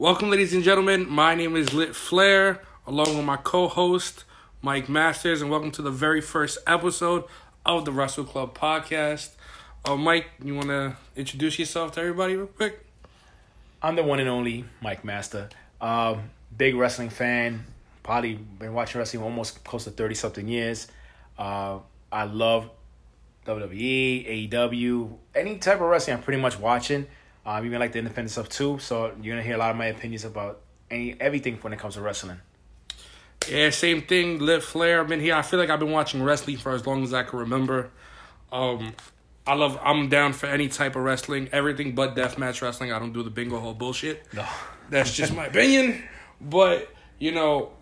Welcome, ladies and gentlemen. My name is Lit Flair, along with my co-host Mike Masters, and welcome to the very first episode of the Wrestle Club podcast. Uh, Mike, you want to introduce yourself to everybody real quick? I'm the one and only Mike Master. Um, big wrestling fan. Probably been watching wrestling almost close to thirty something years. Uh, I love WWE, AEW, any type of wrestling. I'm pretty much watching. Um, even like the independent stuff too. So you're gonna hear a lot of my opinions about any everything when it comes to wrestling. Yeah, same thing. Lit Flair. I've been here. I feel like I've been watching wrestling for as long as I can remember. Um, I love. I'm down for any type of wrestling. Everything but deathmatch wrestling. I don't do the bingo hole bullshit. No. That's just my opinion. But you know,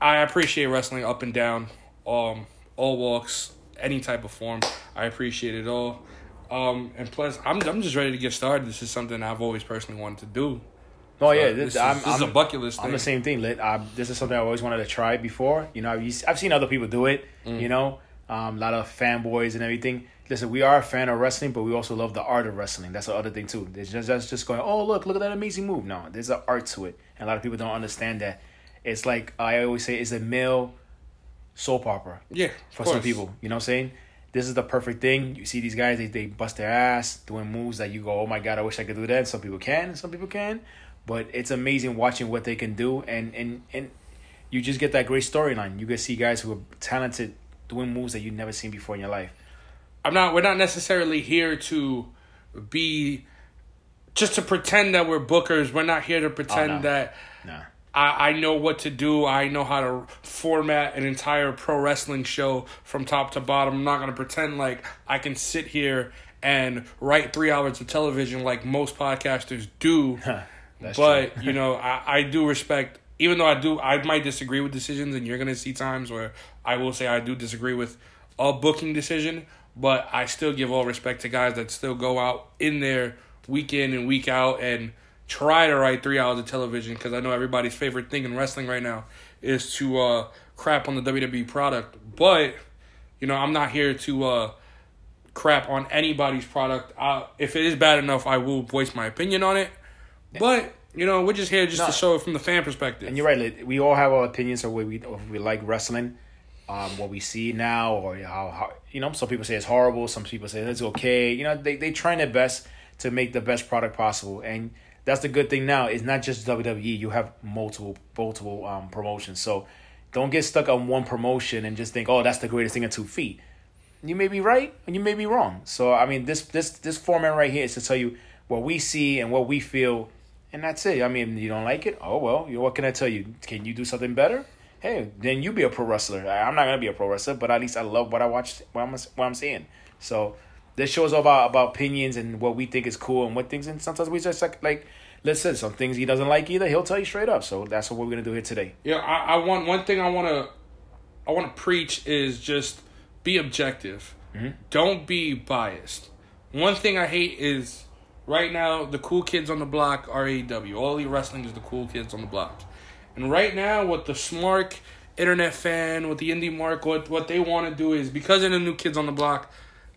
I appreciate wrestling up and down, um, all walks, any type of form. I appreciate it all. Um, and plus, I'm I'm just ready to get started. This is something I've always personally wanted to do. Oh yeah, this, this, is, I'm, this I'm, is a bucket list I'm thing. the same thing. Lit. I, this is something I always wanted to try before. You know, I've, I've seen other people do it. Mm. You know, um, a lot of fanboys and everything. Listen, we are a fan of wrestling, but we also love the art of wrestling. That's the other thing too. It's just that's just going. Oh look, look at that amazing move. No, there's an art to it, and a lot of people don't understand that. It's like I always say, it's a male soap opera Yeah, for of some people. You know what I'm saying? This is the perfect thing. You see these guys, they, they bust their ass doing moves that you go, oh my god, I wish I could do that. And some people can, and some people can. But it's amazing watching what they can do, and and and you just get that great storyline. You can see guys who are talented doing moves that you've never seen before in your life. I'm not. We're not necessarily here to be just to pretend that we're bookers. We're not here to pretend oh, no. that. I, I know what to do. I know how to format an entire pro wrestling show from top to bottom. I'm not going to pretend like I can sit here and write three hours of television like most podcasters do. That's but, you know, I, I do respect, even though I do, I might disagree with decisions, and you're going to see times where I will say I do disagree with a booking decision, but I still give all respect to guys that still go out in there week in and week out and try to write three hours of television because I know everybody's favorite thing in wrestling right now is to uh, crap on the WWE product. But, you know, I'm not here to uh, crap on anybody's product. Uh, if it is bad enough, I will voice my opinion on it. But, you know, we're just here just No. to show it from the fan perspective. And you're right. We all have our opinions of what we of we like wrestling, um, what we see now, or how, how you know. Some people say it's horrible. Some people say it's okay. You know, they they trying their best to make the best product possible, and that's the good thing now. It's not just WWE. You have multiple multiple um, promotions, so don't get stuck on one promotion and just think, oh, that's the greatest thing in two feet. You may be right and you may be wrong. So I mean, this this this format right here is to tell you what we see and what we feel, and that's it. I mean, you don't like it? Oh well. You what can I tell you? Can you do something better? Hey, then you be a pro wrestler. I'm not gonna be a pro wrestler, but at least I love what I watched, what I'm what I'm seeing. So this show is all about about opinions and what we think is cool and what things. And sometimes we just like like listen, some things he doesn't like either. He'll tell you straight up. So that's what we're gonna do here today. Yeah, I, I want one thing I want to I want to preach is just be objective. Mm-hmm. Don't be biased. One thing I hate is right now the cool kids on the block are AEW. All the Wrestling is the cool kids on the block. And right now what the smart internet fan, with the indie mark, what what they want to do is because of the new kids on the block,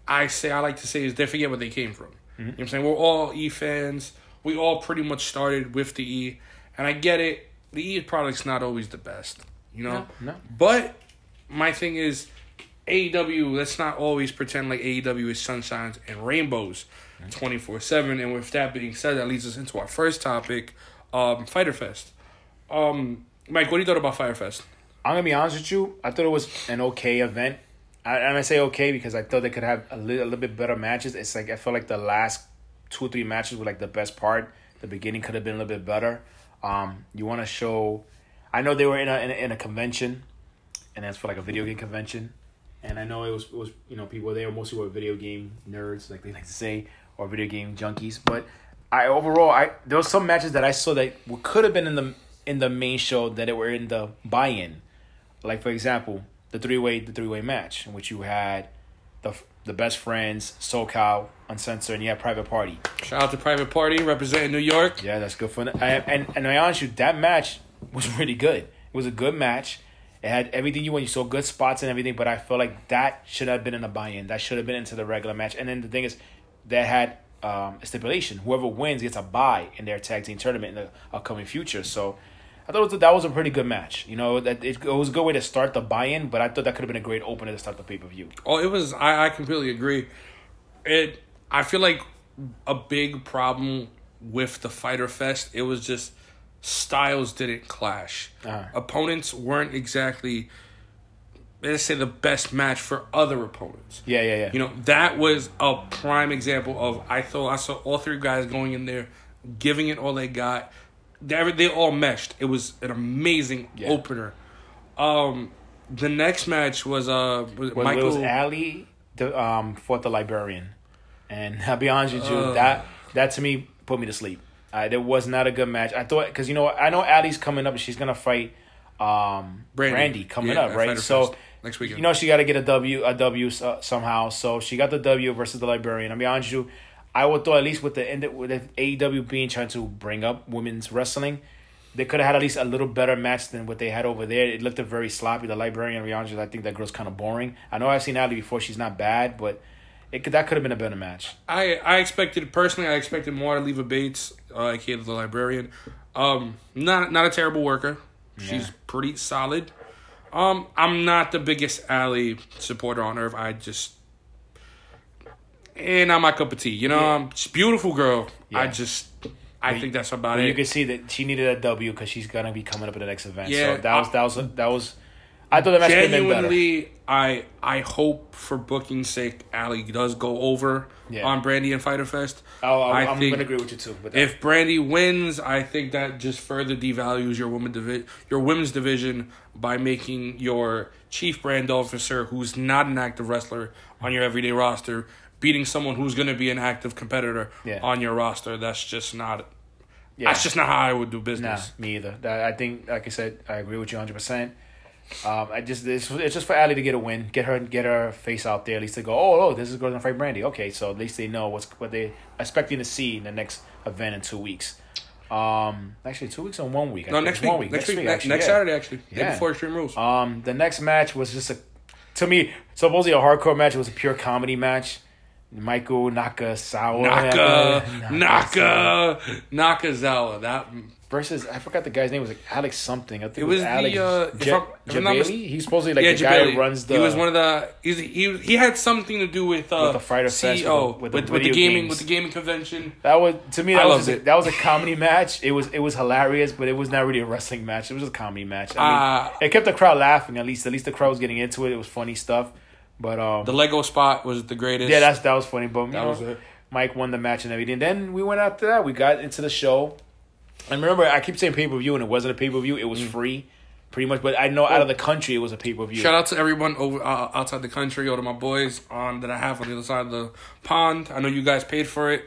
I say I like to say is they forget where they came from. You know what I'm saying? We're all E fans. We all pretty much started with the E. And I get it. The E product's not always the best. You know? No, no. But my thing is AEW, let's not always pretend like AEW is sunshines and rainbows 24 7. And with that being said, that leads us into our first topic, um, Fyter Fest. Um, Mike, what do you thought about Fire Fest? I'm gonna be honest with you. I thought it was an okay event. I, and I say okay because I thought they could have a little, a little bit better matches. It's like I felt like the last two or three matches were like the best part. The beginning could have been a little bit better. Um, you want to show. I know they were in a, in a in a convention, and that's for like a video game convention. And I know it was it was you know people there mostly were video game nerds like they like to say or video game junkies. But I overall I there was some matches that I saw that could have been in the in the main show that it were in the buy-in. Like for example, the three way the three way match in which you had the the best friends, SoCal, Uncensored, and you had Private Party. Shout out to Private Party representing New York. Yeah, that's good for. I, and and I honest you, that match was really good. It was a good match. It had everything you want. You saw good spots and everything, but I feel like that should have been in the buy-in. That should have been into the regular match. And then the thing is, that had um, stipulation. Whoever wins gets a bye in their tag team tournament in the upcoming future. So I thought that was a pretty good match. You know, that it, it was a good way to start the buy-in, but I thought that could have been a great opener to start the pay-per-view. Oh, it was. I, I completely agree. It. I feel like a big problem with the Fyter Fest. It was just styles didn't clash. Uh-huh. Opponents weren't exactly. Let's say the best match for other opponents. Yeah, yeah, yeah. You know that was a prime example of I thought I saw all three guys going in there, giving it all they got. They they all meshed. It was an amazing Yeah. opener. Um, the next match was uh was was, Michael. was Allie the um fought the librarian, and I'll be honest with you, Ugh. that that to me put me to sleep. Uh, it was not a good match. I thought because you know I know Allie's coming up and she's gonna fight um Brandi. Brandi, coming Yeah, up right. So Fest next weekend. you know she got to get a W a W uh, somehow. So she got the W versus the librarian. I'll be honest with you. I would thought at least with the end with the AEW being trying to bring up women's wrestling, they could have had at least a little better match than what they had over there. It looked very sloppy. The librarian, to be honest, with I think that girl's kind of boring. I know I've seen Allie before; she's not bad, but it could that could have been a better match. I I expected personally. I expected more to Leva Bates, uh, aka the librarian. Um, not not a terrible worker. She's Yeah. pretty solid. Um, I'm not the biggest Allie supporter on earth. I just and not my cup of tea. You know, Yeah. um, she's a beautiful girl. I just I think that's about it. you can see that she needed a W because she's gonna be coming up at the next event. Yeah, so that was that was that was. I thought the match could have been better. Genuinely, I I hope for booking's sake, Allie does go over Yeah. on Brandi and Fyter Fest. Oh, I I'm gonna agree with you too. But If Brandi wins, I think that just further devalues your women divi- your women's division by making your chief brand officer, who's not an active wrestler, on your everyday roster, beating someone who's going to be an active competitor Yeah. on your roster. That's just not. yeah. That's just not how I would do Nah, business. me either. I think, like I said, I agree with you 100. percent Um, I just it's, it's just for Allie to get a win, get her get her face out there. At least to go, oh, oh, this is going to fight Brandi. Okay, so at least they know what's what they expecting to see in the next event in two weeks. Um, actually, two weeks and one week. I No, next week, one Next week. actually, next yeah. Saturday, actually. Day Yeah. before Extreme Rules. Um, the next match was just a, to me, supposedly a hardcore match. It was a pure comedy match. Michael Nakazawa. Naka, Naka, Nakazawa. That versus I forgot the guy's name was like Alex something. I think It it was, was the, Alex uh, if Je- if mis- Jebailey? He's supposedly like yeah, the guy who runs the. He was one of the. He's, he he had something to do with uh With the Fyter Fest, CEO with with, the- with, with the the gaming games. with the gaming convention. that was to me. I That was loved just a, it. that was a comedy match. It was it was hilarious, but it was not really a wrestling match. It was a comedy match. I mean, Uh, it kept the crowd laughing. At least at least the crowd was getting into it. It was funny stuff. But um, The Lego spot was the greatest. yeah, that's that was funny. But that know, was it. Mike won the match and everything. Then we went after that. We got into the show. And remember, I keep saying pay per view, and it wasn't a pay per view. It was free, pretty much. But I know out of the country, it was a pay per view. Shout out to everyone over uh, outside the country, or to my boys on that I have on the other side of the pond. I know you guys paid for it.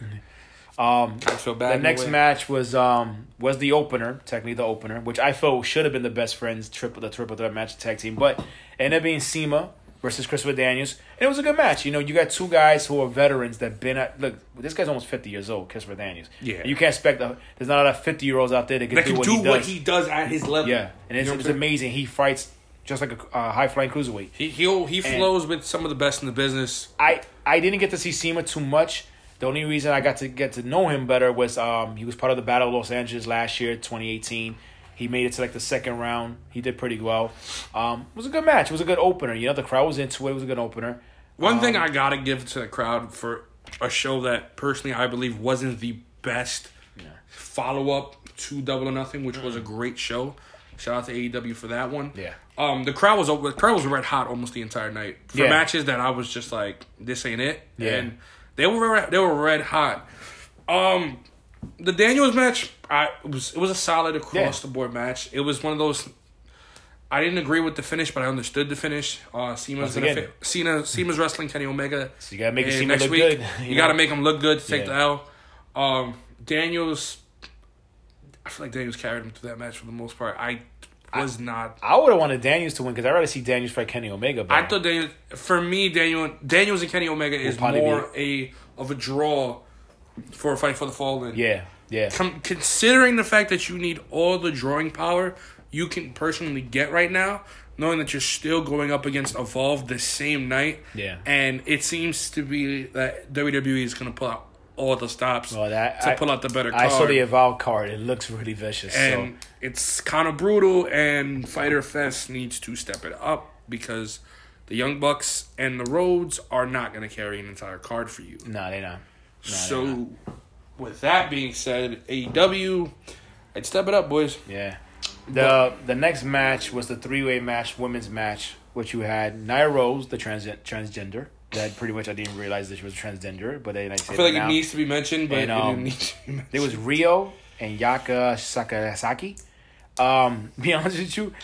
Um, I feel bad. the next match was um was the opener, technically the opener, which I felt should have been the best friends triple the triple threat match tag team, but ended up being CIMA versus Christopher Daniels, and it was a good match. You know, you got two guys who are veterans that been at look. This guy's almost fifty years old, Christopher Daniels. Yeah. you can't expect a, there's not a lot of fifty year olds out there that can that do, can what, do he what does. he does at his level. Yeah, and it's, You know it's amazing. He fights just like a uh, high flying cruiserweight. He he he flows with some of the best in the business. I I didn't get to see CIMA too much. The only reason I got to get to know him better was um he was part of the Battle of Los Angeles last year, 2018. He made it to like the second round. He did pretty well. Um, it was a good match. It was a good opener. You know, the crowd was into it. It was a good opener. One thing Um, I gotta give to the crowd for a show that personally I believe wasn't the best follow up to Double or Nothing, which was a great show. Shout out to AEW for that one. Yeah. Um, the crowd was over the crowd was red hot almost the entire night for Yeah. matches that I was just like, this ain't it. Yeah. And they were red, they were red hot. Um, the Daniels match, I it was it was a solid across Yeah. the board match. It was one of those. I didn't agree with the finish, but I understood the finish. Uh, Once gonna fi- Cena CIMA's wrestling Kenny Omega. So you gotta make it And next look week, good. You, you got to make him look good to take Yeah. the L. Um, Daniels, I feel like Daniels carried him through that match for the most part. I was not. I would have wanted Daniels to win because I'd rather see Daniels fight Kenny Omega. But I thought Daniels. For me, Daniel Daniels and Kenny Omega is more a of a draw for a fight for the fallen. yeah, yeah, Com- considering the fact that you need all the drawing power you can personally get right now, knowing that you're still going up against Evolve the same night, Yeah. and it seems to be that WWE is going to pull out all the stops Well, that to I, pull out the better I card. saw the Eval card. It looks really vicious. and it's kind of brutal. And Fyter Fest needs to step it up because the Young Bucks and the Rhodes are not going to carry an entire card for you. so no, they not. So, with that being said, AEW, I'd step it up, boys. yeah. The the next match was the three way match, women's match, which you had Nyla Rose, the trans transgender. That pretty much I didn't realize that she was transgender, but then I, I feel like it needs to be mentioned, but And, it um, didn't need to be mentioned. There was Riho and Yuka Sakazaki. Um, be honest with you,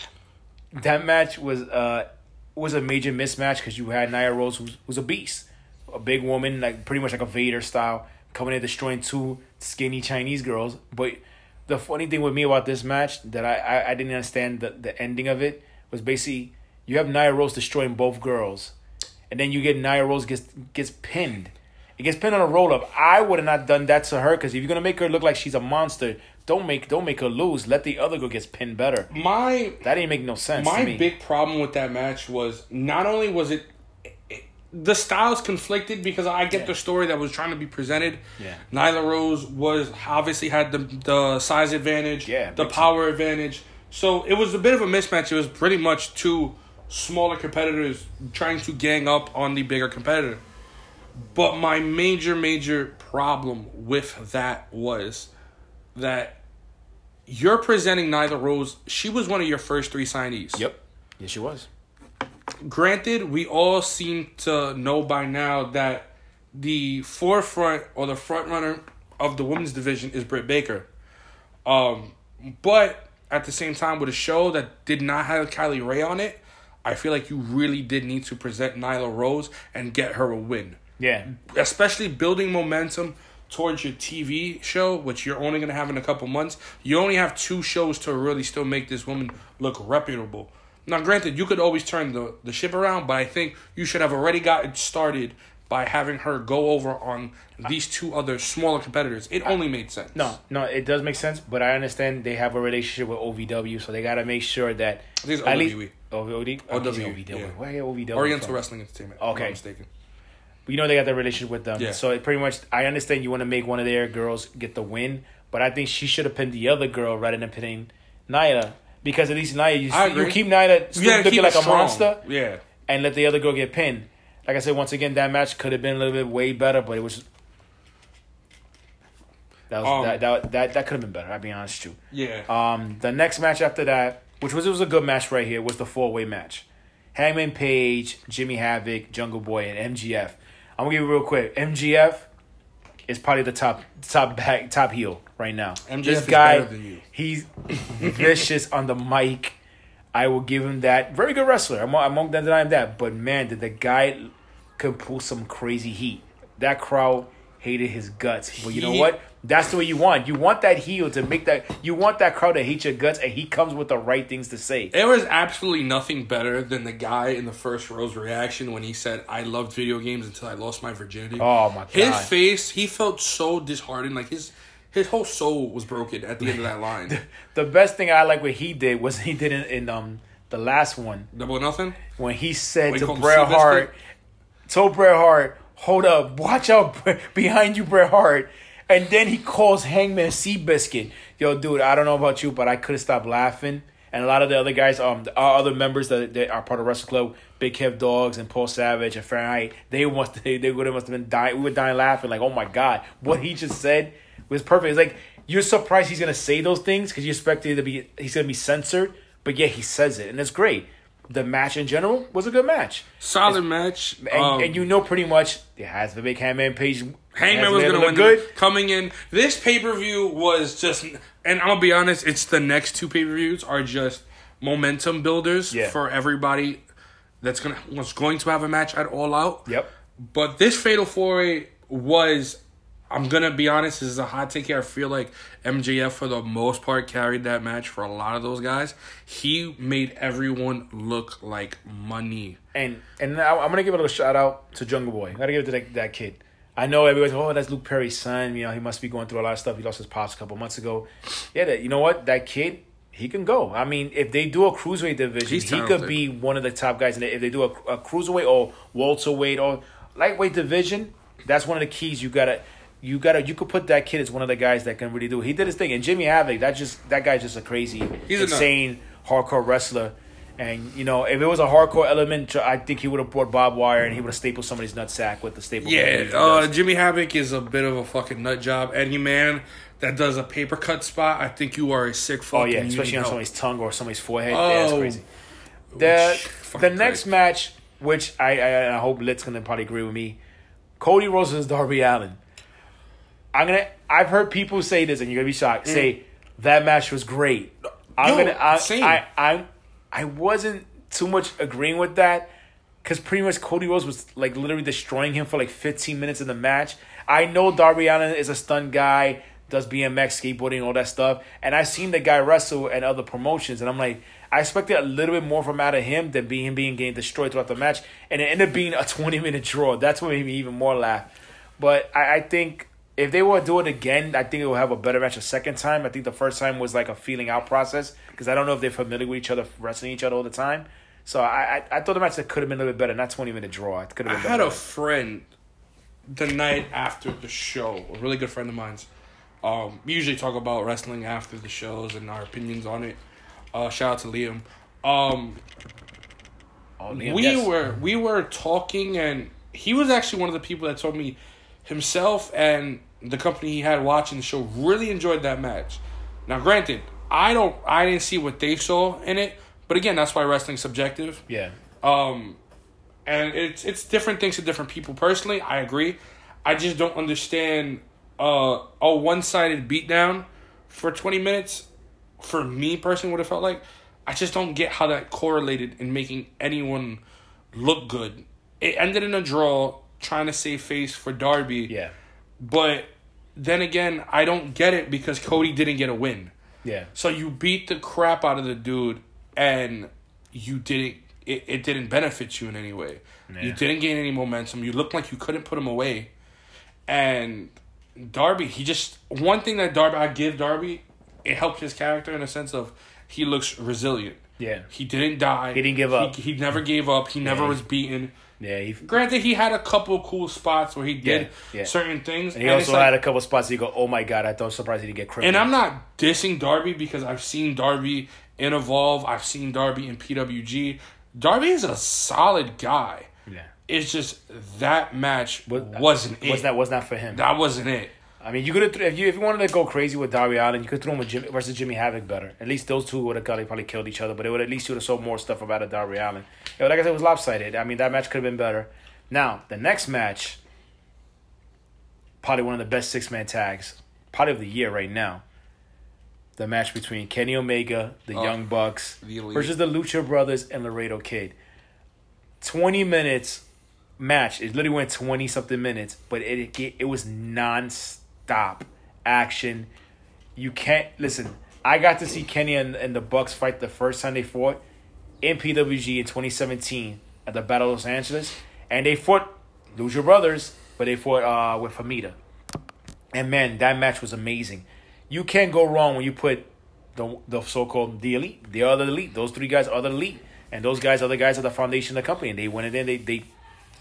that match was uh was a major mismatch because you had Nyla Rose, who's, who's a beast, a big woman, like pretty much like a Vader style, coming in destroying two skinny Chinese girls. But the funny thing with me about this match that I I, I didn't understand the the ending of it was basically you have Nyla Rose destroying both girls, and then you get Nyla Rose gets gets pinned. It gets pinned on a roll up. I would have not done that to her because if you're gonna make her look like she's a monster, don't make don't make her lose. Let the other girl gets pinned better. my That didn't make no sense my to me. big problem with that match was not only was it the styles conflicted because I get Yeah. the story that was trying to be presented. Yeah. Nyla Rose was obviously had the the size advantage, Yeah, the power advantage. So it was a bit of a mismatch. It was pretty much two smaller competitors trying to gang up on the bigger competitor. But my major, major problem with that was that you're presenting Nyla Rose. She was one of your first three signees. Yep. Yes, she was. Granted, we all seem to know by now that the forefront or the front runner of the women's division is Britt Baker. Um, but at the same time, with a show that did not have Kylie Rae on it, I feel like you really did need to present Nyla Rose and get her a win. Yeah. Especially building momentum towards your TV show, which you're only going to have in a couple months. You only have two shows to really still make this woman look reputable. Now, granted, you could always turn the, the ship around, but I think you should have already gotten started by having her go over on these two other smaller competitors. It only made sense. No, no, it does make sense, but I understand they have a relationship with OVW, so they gotta make sure that I think it's at OWE. least OVD, OWE, OVW. yeah. Where are OVW? Oriental from? Wrestling Entertainment. if I'm Okay. not mistaken. you know they got that relationship with them. Yeah. So it pretty much, I understand you want to make one of their girls get the win, but I think she should have pinned the other girl rather than pinning Nyla. Because at least Nyla, you, I you agree. keep You still gotta looking keep like a strong. monster Yeah. and let the other girl get pinned. Like I said, once again, that match could have been a little bit way better, but it was. That was Um, that, that that that could have been better. I'll be honest with you. Yeah. Um, the next match after that, which was it was a good match right here, was the four way match. Hangman Page, Jimmy Havoc, Jungle Boy, and MJF. I'm gonna give you real quick. MJF is probably the top top back top heel right now. MJF this is guy, better than you. he's vicious on the mic. I will give him that. Very good wrestler. I'm I'm not denying that. But man, did the guy could pull some crazy heat. That crowd hated his guts. But you know what? That's the way you want. You want that heel to make that. You want that crowd to hate your guts, and he comes with the right things to say. There was absolutely nothing better than the guy in the first row's reaction when he said, "I loved video games until I lost my virginity." Oh my god! His face, he felt so disheartened, like his his whole soul was broken at the end of that line. The best thing I like what he did was he did in, in um the last one Double nothing. when he said When he to Bret Hart, told Bret Hart, hold up, watch out behind you, Bret Hart. And then he calls Hangman Seabiscuit. Yo, dude, I don't know about you, but I couldn't stop laughing. And a lot of the other guys, um, our other members that, that are part of Wrestle Club, Big Kev Dogs and Paul Savage and Fahrenheit, they must they, they would have must have been dying. We were dying laughing, like, oh my god, what he just said was perfect. It's like you're surprised he's gonna say those things because you expected to be he's gonna be censored, but yeah, he says it, and it's great. The match in general was a good match. Solid match. And, Um, and you know pretty much it has the big Hangman Page. Hangman was going to able win good coming in. This pay per view was just, and I'm gonna be honest, it's the next two pay per views are just momentum builders Yeah. for everybody that's gonna was going to have a match at All Out. Yep. But this Fatal Four Way was, I'm gonna be honest, this is a hot take here. I feel like MJF for the most part carried that match for a lot of those guys. He made everyone look like money. And and now I'm gonna give a little shout out to Jungle Boy. I gotta give it to that, that kid. I know everybody's oh that's Luke Perry's son. You know he must be going through a lot of stuff. He lost his pops a couple months ago. Yeah, that you know what that kid he can go. I mean, if they do a cruiserweight division, He's he talented. could be one of the top guys. And if they do a, a cruiserweight or welterweight or lightweight division, that's one of the keys you gotta. You gotta you could put that kid as one of the guys that can really do. it. He did his thing, and Jimmy Havoc. That just that guy's just a crazy, He's insane hardcore wrestler. And you know, if it was a hardcore element, I think he would have brought barbed wire and he would have stapled somebody's nutsack with the staple. gun that he Yeah, uh. Jimmy Havoc is a bit of a fucking nut job. Any man that does a paper cut spot, I think you are a sick fuck. oh yeah, especially on help. somebody's tongue or somebody's forehead. yeah, that's Oh. crazy. The the next crazy. match, which I, I I hope Lit's gonna probably agree with me, Cody Rhodes versus Darby Allin. I'm gonna. I've heard people say this, and you're gonna be shocked. Say that match was great. I'm Mm. Yo, gonna. I, same. I I I wasn't too much agreeing with that because pretty much Cody Rhodes was like literally destroying him for like 15 minutes in the match. I know Darby Allin is a stunt guy, does BMX, skateboarding, all that stuff, and I've seen the guy wrestle and other promotions, and I'm like, I expected a little bit more from out of him than being him being getting destroyed throughout the match, and it ended up being a 20 minute draw. That's what made me even more laugh. But I, I think if they were to do it again, I think it will have a better match a second time. I think the first time was like a feeling out process because I don't know if they're familiar with each other, wrestling each other all the time. So I I, I thought the match could have been a little bit better, not 20 minute draw. It could I have been had better. a friend the night after the show, a really good friend of mine's. Um, we usually talk about wrestling after the shows and our opinions on it. Uh, shout out to Liam. Um, Oh, Liam, we yes. were we were talking, and he was actually one of the people that told me himself and the company he had watching the show really enjoyed that match. Now, granted, I don't, I didn't see what they saw in it, but again, that's why wrestling's subjective. Yeah. Um, and it's it's different things to different people. Personally, I agree. I just don't understand uh, a one sided beatdown for twenty minutes. For me personally, what it felt like, I just don't get how that correlated in making anyone look good. It ended in a draw, trying to save face for Darby. Yeah. But then again, I don't get it because Cody didn't get a win. Yeah. So you beat the crap out of the dude, and you didn't. It, it didn't benefit you in any way. You didn't gain any momentum. You looked like you couldn't put him away, and Darby. He just one thing that Darby I give Darby, it helped his character in a sense of he looks resilient. Yeah. He didn't die. He didn't give up. He, he never gave up. He never Yeah. was beaten. Yeah. He, Granted, he had a couple cool spots where he did Yeah, yeah. certain things. and he and also like- had a couple spots. You go, oh my god! I thought surprised he didn't get crippled. And I'm not dissing Darby because I've seen Darby in Evolve. I've seen Darby in PWG. Darby is a solid guy. Yeah. It's just that match Was- wasn't it. Was that was not for him? that wasn't it. I mean, you could have if you if you wanted to go crazy with Darby Allin, you could throw him with Jimmy versus Jimmy Havoc better. At least those two would have probably probably killed each other, but it would at least you would have sold more stuff about a Darby Allin. Yeah, like I said, it was lopsided. I mean, that match could have been better. Now the next match, probably one of the best six man tags, probably of the year right now. The match between Kenny Omega, the Oh, Young Bucks, the versus the Lucha Brothers and Laredo Kid. Twenty minutes match. It literally went twenty something minutes, but it it, it was non-stop action. You can't listen. I got to see Kenny and, and the Bucks fight the first time they fought in PWG in 2017 at the Battle of Los Angeles, and they fought Lucha Brothers, but they fought uh, with Famita. And man, that match was amazing. You can't go wrong when you put the the so called the elite, the other elite. Those three guys are the elite, and those guys are the guys of the foundation of the company. And they went in there. They they,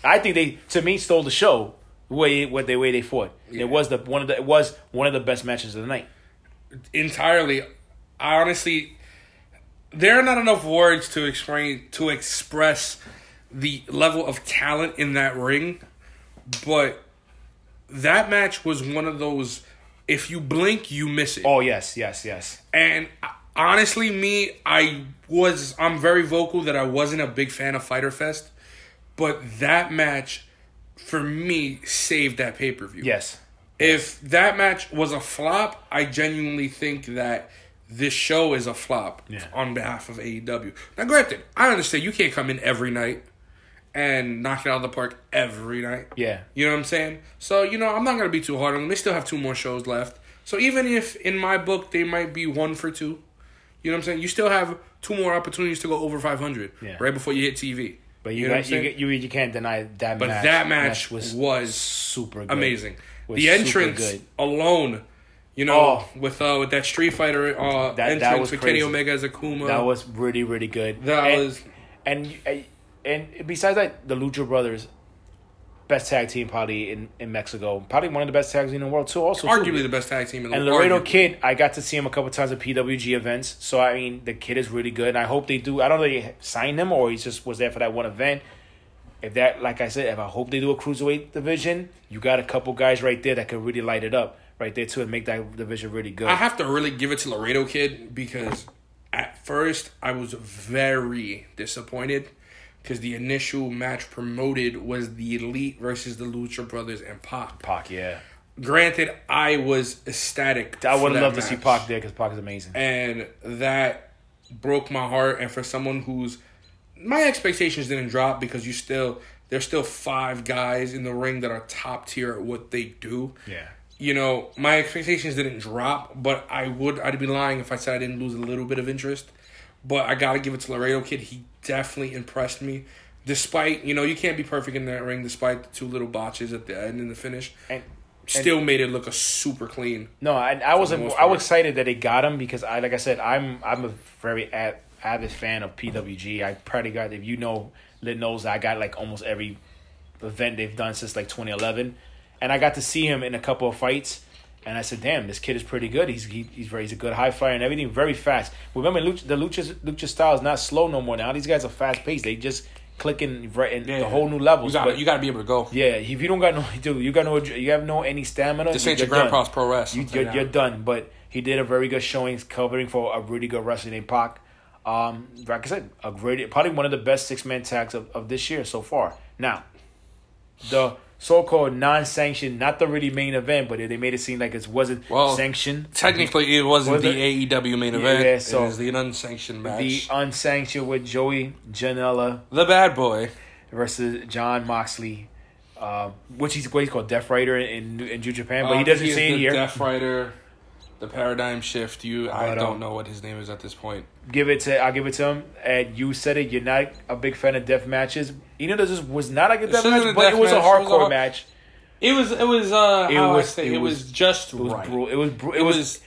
I think they to me stole the show. Way what the way they fought. Yeah. It was the one of the it was one of the best matches of the night. Entirely. I honestly there are not enough words to explain to express the level of talent in that ring, but that match was one of those if you blink you miss it. Oh yes, yes, yes. And honestly, me, I was I'm very vocal that I wasn't a big fan of Fyter Fest, but that match for me saved that pay per view. Yes. If that match was a flop, I genuinely think that this show is a flop Yeah. on behalf of AEW. Now, granted, I understand you can't come in every night and knock it out of the park every night. Yeah. You know what I'm saying? So, you know, I'm not going to be too hard on them. They still have two more shows left. So, even if in my book they might be one for two, you know what I'm saying? You still have two more opportunities to go over 500 Yeah. right before you hit TV. But you know got, you, saying? you you can't deny that But match. that match was was super good. Amazing. Was the entrance alone, you know, Oh. with uh with that Street Fighter uh that entrance was with Kenny crazy. Omega as Akuma. That was really really good. That and, was- and and besides that, the Lucha Brothers. Best tag team probably in, in Mexico. Probably one of the best tag teams in the world too. Also, too. Arguably the best tag team in the world. And. Laredo Arguably. Kid, I got to see him a couple times at PWG events. So I mean, the kid is really good. And I hope they do. I don't know if they signed him or he just was there for that one event. If that, like I said, if I hope they do a cruiserweight division, you got a couple guys right there that could really light it up right there too and make that division really good. I have to really give it to Laredo Kid because at first I was very disappointed because the initial match promoted was the Elite versus the Lucha Brothers and Pac. Pac, yeah. Granted, I was ecstatic. I would that love to see match. Pac there because Pac is amazing. and that broke my heart. And for someone who's my expectations didn't drop because you still there's still five guys in the ring that are top tier at what they do. Yeah. You know, my expectations didn't drop, but I would I'd be lying if I said I didn't lose a little bit of interest. But I gotta give it to Laredo Kid. He definitely impressed me. Despite, you know, you can't be perfect in that ring despite the two little botches at the end and the finish. And Still made it look a super clean. No, I, I was the most I was excited that they got him because I like I said I'm I'm a very ad, avid fan of PWG. I probably got if you know Lit knows I got like almost every event they've done since like 2011, and I got to see him in a couple of fights. And I said, "Damn, this kid is pretty good. He's he, he's very he's a good high flyer and everything, very fast. Remember, Lucha, the lucha lucha style is not slow no more. Now these guys are fast paced. They just clicking right in the whole new levels. You but you gotta be able to go. yeah, if you don't got no, dude, you got no, you have no any stamina. This you- ain't your grandpa's pro wrestling. You, you're, you're done. But he did a very good showing, covering for a really good wrestler named Pac. Um, like I said, a great, probably one of the best six man tags of, of this year so far. Now, the so called non sanctioned, not the really main event, but they made it seem like it wasn't Well, sanctioned. Technically, it wasn't Was the AEW main Yeah, event. yeah, so- it was the unsanctioned match. The unsanctioned with Joey Janela the bad boy. versus Jon Moxley. Uh, which he's what he's called Death Rider in in New Japan, but he Um, doesn't is say it here. Death Rider, the paradigm shift. You, I But, don't um, know what his name is at this point. give it to I'll give it to him. And you said it. You're not a big fan of death matches. You know, this was not a death match, but death it was a match, it was a hardcore match. It was. It was. Uh, It how was- I say, it it, was- was, just It was right. brutal. It was. It it was. was.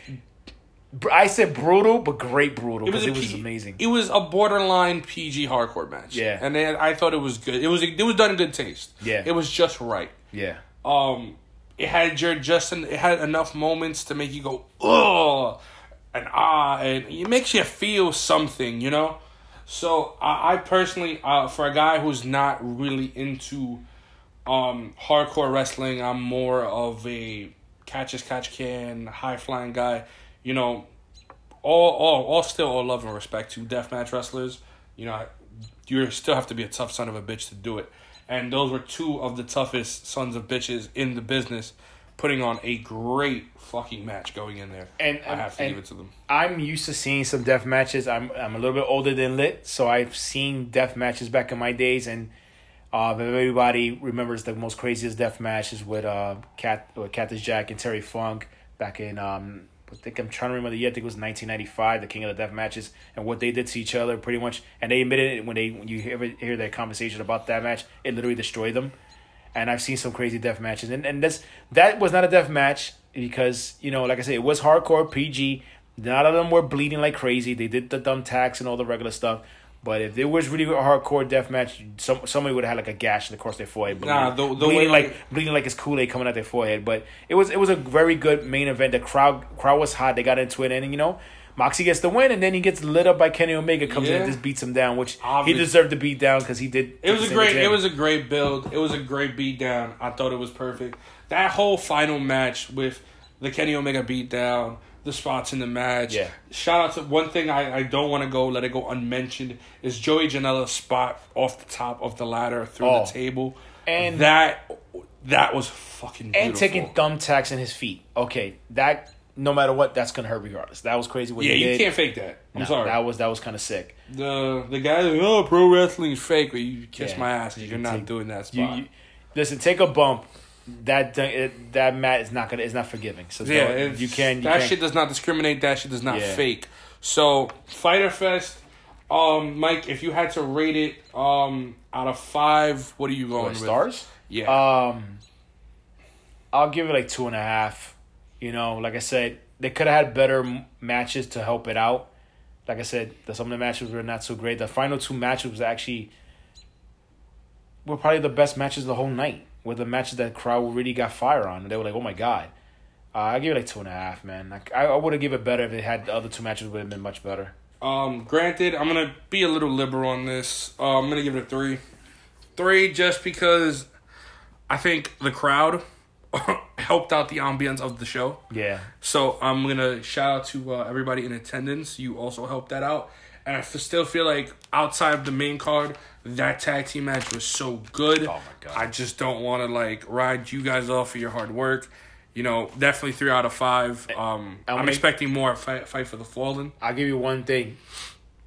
I said brutal, but great brutal It was, because a it was P- amazing. It was a borderline PG hardcore match. Yeah. and then I thought it was good. It was. It was done in good taste. Yeah. it was just right. yeah, um it had your just it had enough moments to make you go ugh and ah and it makes you feel something you know? So i, I personally uh, for a guy who's not really into um hardcore wrestling i'm more of a catch as catch can high flying guy you know? All all all still all love and respect to deathmatch wrestlers. You know you still have to be a tough son of a bitch to do it and those were two of the toughest sons of bitches in the business putting on a great fucking match going in there And- i have to give it to them I'm used to seeing some death matches. I'm I'm a little bit older than Lit, so I've seen death matches back in my days. And uh, everybody remembers the most craziest death matches with uh Cat with Cactus Jack and Terry Funk back in um I think I'm trying to remember the year. I think it was 1995, the King of the Death matches, and what they did to each other, pretty much. And they admitted it when they when you hear hear their conversation about that match, it literally destroyed them. And I've seen some crazy death matches, and and this that was not a death match because you know, like I said, it was hardcore PG. None of them were bleeding like crazy. They did the dumb tacks and all the regular stuff. But if it was really a hardcore death match, some somebody would have had like a gash across their forehead. Bleeding, Nah, the- the bleeding way- like bleeding like it's Kool Aid coming out their forehead. But it was it was a very good main event. The crowd crowd was hot. They got into it, and you know. Moxie gets the win, and then he gets lit up by Kenny Omega. Comes in and just beats him down, which Obvious. he deserved to beat down because he did. it was a great it was a great build it was a great beat down i thought it was perfect that whole final match with the kenny omega beat down the spots in the match Yeah. shout out to one thing i, I don't want to go let it go unmentioned is joey janela's spot off the top of the ladder through Oh. the table And- that that was fucking beautiful. and taking thumbtacks in his feet. Okay, that no matter what, that's gonna hurt regardless. That was crazy what yeah you can't fake that i'm No, sorry That was that was kind of sick. the the guy like, oh pro wrestling is fake but you kiss Yeah. my ass you're not Take- doing that You, spot you listen, take a bump. That it, that mat is not gonna is not forgiving. So Yeah, you can you that can, shit does not discriminate. That shit does not Yeah. fake. So Fyter Fest, um, Mike, if you had to rate it, um, out of five, what are you going What, with? stars. Yeah, Um, I'll give it like two and a half. You know, like I said, they could have had better m- matches to help it out. Like I said, the, some of the matches were not so great. The final two matches was actually were probably the best matches of the whole night. Were the matches that crowd really got fire on. They were like, oh my god. Uh, I give it like two and a half, man. Like I, I would have given it better if it had the other two matches would have been much better. Um, granted, I'm gonna be a little liberal on this. Uh, I'm gonna give it a three, three just because I think the crowd helped out the ambience of the show. Yeah. So I'm gonna shout out to uh, everybody in attendance. You also helped that out, and I f- still feel like outside of the main card, that tag team match was so good. Oh my God. I just don't want to like ride you guys off for your hard work. You know, definitely three out of five. Um, I'm I'm expecting more fight, fight for the fallen. I'll give you one thing.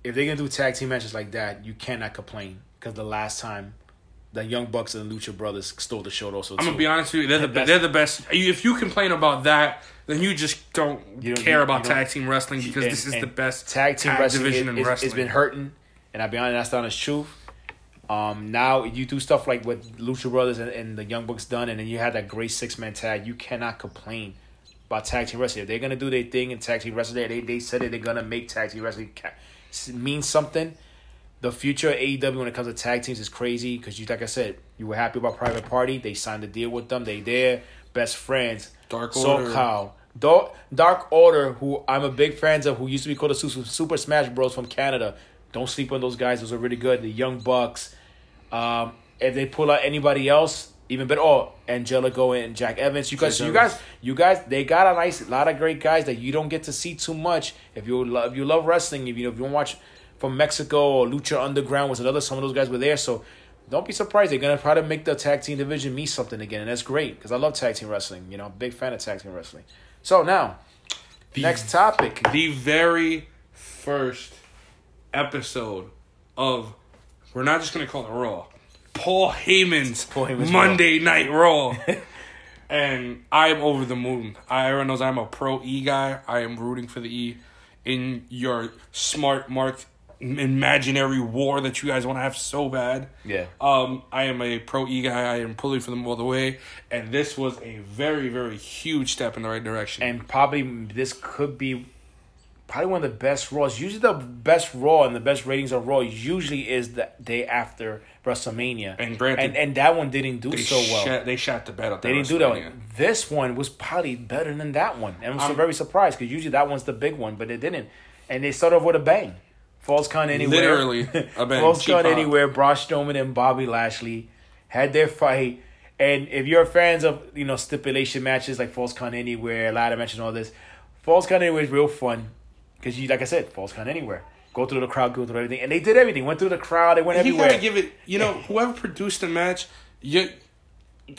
If they're gonna do tag team matches like that, you cannot complain because the last time the Young Bucks and the Lucha Brothers stole the show also. I'm gonna be honest with you, they're the That's- they're the best. If you complain about that, then you just don't, You don't- care you- about you tag team wrestling because And- this is the best tag team wrestling. division it- in it's- wrestling. it's been hurting, and I'll be honest, that's the honest truth. Um, now you do stuff like what Lucha Brothers and, and the Young Bucks done, and then you had that great six man tag. You cannot complain about tag team wrestling. If they're gonna do their thing in tag team wrestling, they they said that they're gonna make tag team wrestling mean something. The future of AEW when it comes to tag teams is crazy because you, like I said, you were happy about Private Party. They signed a deal with them. They there, best friends. Dark So Order. Kyle, Dark, Dark Order, who I'm a big fan of, who used to be called the Super Smash Bros from Canada. Don't sleep on those guys; those are really good. The Young Bucks. Um, if they pull out anybody else, even better. Oh, Angelico and Jack Evans. You guys, Jack you Evans. guys, you guys. They got a nice, lot of great guys that you don't get to see too much. If you love, if you love wrestling, if you if you watch from Mexico or Lucha Underground was another. Some of those guys were there, so. Don't be surprised. They're gonna try to make the tag team division mean something again, and that's great because I love tag team wrestling. You know, big fan of tag team wrestling. So now, next topic. the very first episode of we're not just gonna call it Raw. Paul Heyman's, Paul Heyman's Monday Night Raw. and I am over the moon. I everyone knows I'm a pro E guy. I am rooting for the E in your smart marked imaginary war that you guys want to have so bad. Yeah. Um, I am a pro E guy. I am pulling for them all the way, and this was a very, very huge step in the right direction. and probably this could be probably one of the best Raws. Usually, the best Raw and the best ratings of Raw usually is the day after WrestleMania. And granted- and, and that one didn't do so well. shot, they shot the bed out. they didn't do that one. This one was probably better than that one, and I'm so I'm- very surprised because usually that one's the big one, but it didn't. And they started off with a bang. Falls Count Anywhere. Literally a bang. Falls Count. Anywhere. Braun Strowman and Bobby Lashley had their fight. And if you're fans of you know stipulation matches like Falls Count Anywhere, ladder matches, and all this, Falls Count Anywhere is real fun because you like I said, Falls Count Anywhere. Go through the crowd, go through everything, and they did everything. Went through the crowd, they went You everywhere. gotta give it. You know, whoever produced the match, you,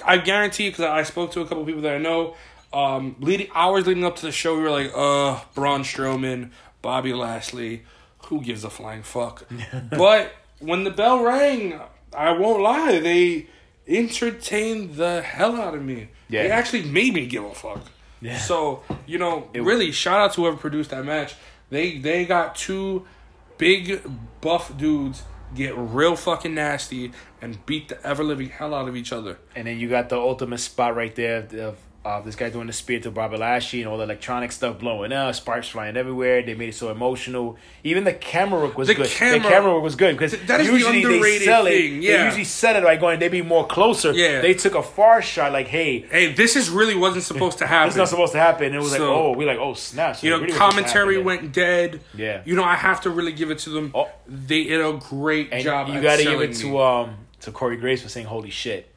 I guarantee because I spoke to a couple people that I know. Um, leading hours leading up to the show, we were like, uh, Braun Strowman, Bobby Lashley, who gives a flying fuck? but when the bell rang, I won't lie, they entertained the hell out of me. Yeah. They actually made me give a fuck. Yeah. So you know, really, shout out to whoever produced that match. They they got two big buff dudes get real fucking nasty and beat the ever living hell out of each other. And then you got the ultimate spot right there of uh, this guy doing the spear to Bobby Lashley and all the electronic stuff blowing up, sparks flying everywhere. They made it so emotional. Even the camera work was The good. camera- the camera work was good because That is the usually they underrated sell thing, it. yeah. They usually sell it by going, they be more closer. Yeah. They took a far shot, like, hey, Hey, this is really wasn't supposed to happen. it's not supposed to happen. It was like, oh, we like, oh snap. So you know, really was supposed to commentary went dead. Yeah. You know, I have to really give it to them. Oh. They did a great And job. you got to give it me. to um to Corey Graves for saying holy shit.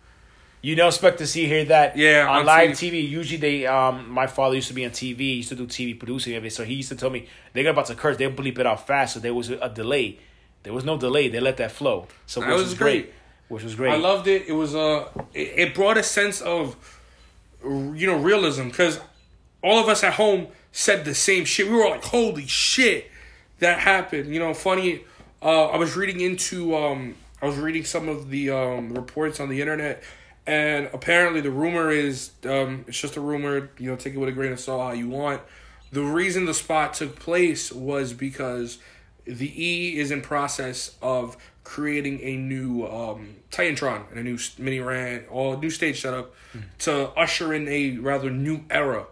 You don't expect to see hear that Yeah, on, on live TV. TV. Usually they um my father used to be on TV, he used to do TV producing so he used to tell me they're about to curse, they'll bleep it out fast, so there was a delay. There was no delay, they let that flow. So That which was was great. great. Which was great. I loved it. It was uh, it, it brought a sense of, you know, realism because all of us at home said the same shit. We were like, "Holy shit, that happened!" You know, funny. Uh, I was reading into um, I was reading some of the um reports on the internet, and apparently the rumor is um, it's just a rumor. You know, take it with a grain of salt how you want. The reason the spot took place was because the E is in process of creating a new um, Titantron and a new mini ran or new stage setup to usher in a rather new era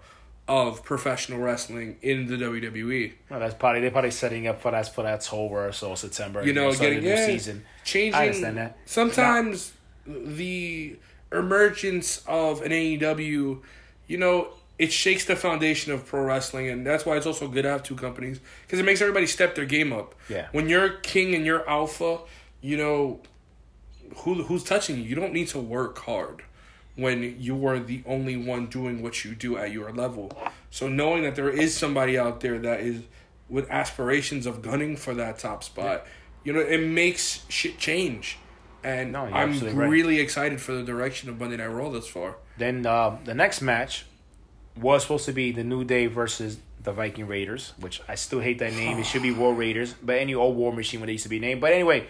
of professional wrestling in the WWE. Well, that's probably they're probably setting up for that for that or so September. You know, start getting the new yeah, season. changing. I understand that. Sometimes the emergence of an AEW, you know, it shakes the foundation of pro wrestling, and that's why it's also good to have two companies because it makes everybody step their game up. Yeah. When you're king and you're alpha, you know, who who's touching you? You don't need to work hard when you are the only one doing what you do at your level. So knowing that there is somebody out there that is with aspirations of gunning for that top spot, you know, it makes shit change. And No, I'm absolutely right. really excited for the direction of Monday Night Raw thus far. Then um, the next match was supposed to be the New Day versus the Viking Raiders, which I still hate that name. It should be War Raiders, but any old War Machine when they used to be named. But anyway,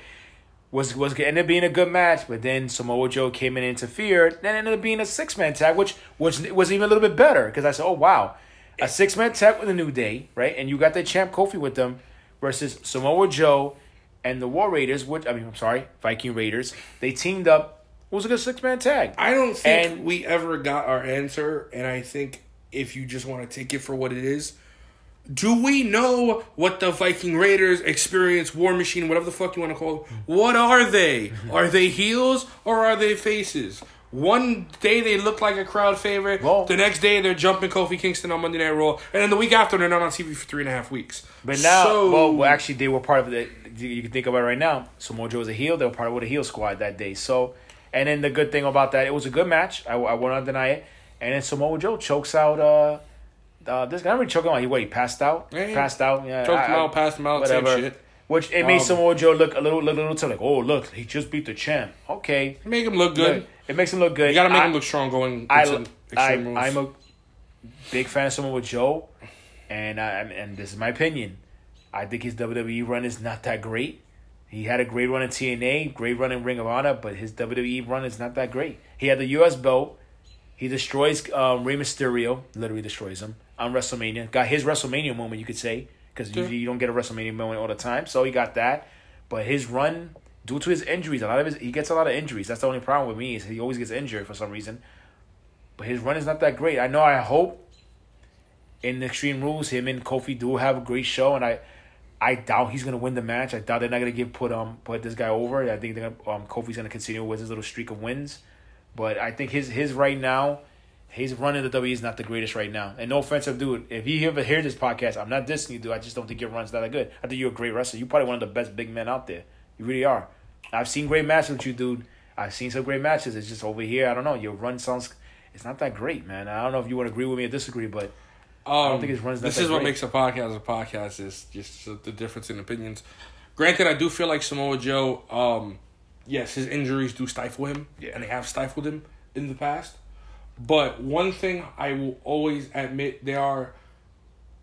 was was gonna end up being a good match, but then Samoa Joe came in and interfered. Then ended up being a six man tag, which was was even a little bit better because I said, oh wow, a six man tag with the New Day, right? And you got the champ Kofi with them versus Samoa Joe and the War Raiders. Which I mean, I'm sorry, Viking Raiders. They teamed up. It was a good six man tag. I don't think And- we ever got our answer, and I think if you just want to take it for what it is, do we know what the Viking Raiders experience, War Machine, whatever the fuck you want to call them, what are they? Are they heels or are they faces? One day they look like a crowd favorite. Well- the next day they're jumping Kofi Kingston on Monday Night Raw, and then the week after they're not on TV for three and a half weeks. But now, So- well, well, actually, they were part of the. You can think about it right now. Samoa Joe was a heel. They were part of the heel squad that day. So, and then the good thing about that, it was a good match. I, I will not deny it. And then Samoa Joe chokes out. uh uh, this guy really him out. He what? He passed out. Yeah. Passed out. Yeah, Choked I- him out, passed him out, whatever. shit. Which it made Um, Samoa Joe look a little, little, little, like, oh look, he just beat the champ. Okay, make him look good. Look, it makes him look good. You gotta make I- him look strong going I, into I, Extreme Rules. I'm a big fan of with Joe, and I, and this is my opinion. I think his WWE run is not that great. He had a great run in TNA, great run in Ring of Honor, but his WWE run is not that great. He had the U.S. belt. He destroys um, Rey Mysterio, literally destroys him on WrestleMania. Got his WrestleMania moment, you could say, because Yeah. usually you don't get a WrestleMania moment all the time. So he got that, but his run, due to his injuries, a lot of his he gets a lot of injuries. That's the only problem with me is he always gets injured for some reason. But his run is not that great. I know. I hope in the Extreme Rules, him and Kofi do have a great show, and I, I doubt he's gonna win the match. I doubt they're not gonna give put um put this guy over. I think they're gonna, um Kofi's gonna continue with his little streak of wins, but I think his his right now, his run in the WWE is not the greatest right now. And no offensive, dude. If you ever hear this podcast, I'm not dissing you, dude. I just don't think your run's that good. I think you're a great wrestler. You're probably one of the best big men out there. You really are. I've seen great matches with you, dude. I've seen some great matches. It's just over here. I don't know. Your run sounds. It's not that great, man. I don't know if you would agree with me or disagree, but Um, don't think his run's that This is what great. makes a podcast a podcast is just the difference in opinions. Granted, I do feel like Samoa Joe. Um, yes, his injuries do stifle him, Yeah. and they have stifled him in the past. But one thing I will always admit, they are.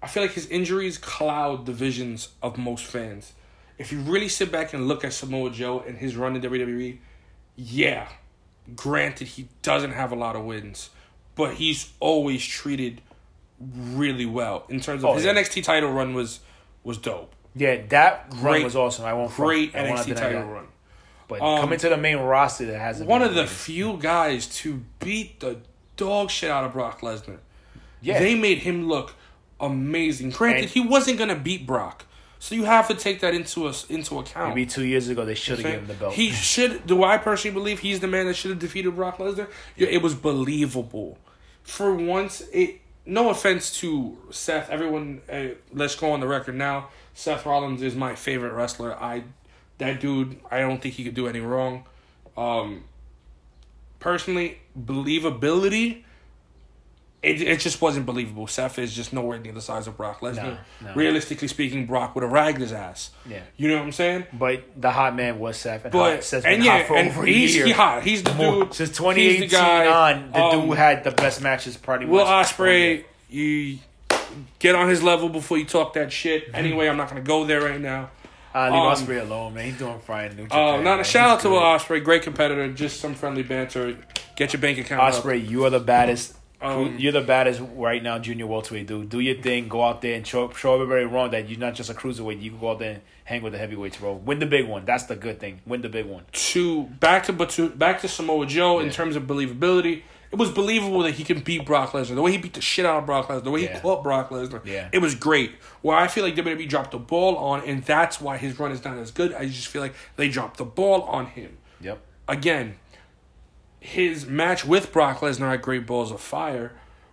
I feel like his injuries cloud the visions of most fans. If you really sit back and look at Samoa Joe and his run in WWE, yeah, granted he doesn't have a lot of wins, but he's always treated really well in terms of Oh, his yeah. NXT title run was was dope. Yeah, that run was awesome. I won't front. Great I won't NXT title that. run. But Um, coming to the main roster, that hasn't One of the few guys to beat the dog shit out of Brock Lesnar. yeah, They made him look amazing. Granted, And- he wasn't gonna beat Brock, so you have to take that into us into account. maybe two years ago they should have given him the belt. He should. Do I personally believe he's the man that should have defeated Brock Lesnar? Yeah, it was believable. For once, it. No offense to Seth. Everyone, uh, let's go on the record now. Seth Rollins is my favorite wrestler. I, that dude. I don't think he could do any wrong. Um, personally, believability. It, it just wasn't believable. Seth is just nowhere near the size of Brock Lesnar. No, no. Realistically speaking, Brock would have ragged his ass. Yeah. You know what I'm saying? but the hot man was Seth, and But hot, Seth's and yeah, hot for and over a he's year. he hot. He's the More- dude. Since He's 2018 the guy. on, the Um, dude had the best matches pretty Will much. Ospreay, you get on his level before you talk that shit. Anyway, I'm not gonna go there right now. Uh, leave um, Ospreay alone, man. He's doing fine in New Uh, not a shout out to Will. Ospreay, great competitor. Just some friendly banter. Get your bank account up. Ospreay, you are the baddest. Um, you're the baddest right now, junior welterweight dude. Do your thing. Go out there and show, show everybody wrong that you're not just a cruiserweight. You can go out there and hang with the heavyweights, bro. Win the big one. That's the good thing. Win the big one. To back to but to back to Samoa Joe in terms of believability. It was believable that he can beat Brock Lesnar. The way he beat the shit out of Brock Lesnar, the way Yeah. he caught Brock Lesnar, Yeah. it was great. Where I feel like WWE dropped the ball on, and that's why his run is not as good. I just feel like they dropped the ball on him. Yep. again, his match with Brock Lesnar at Great Balls of Fire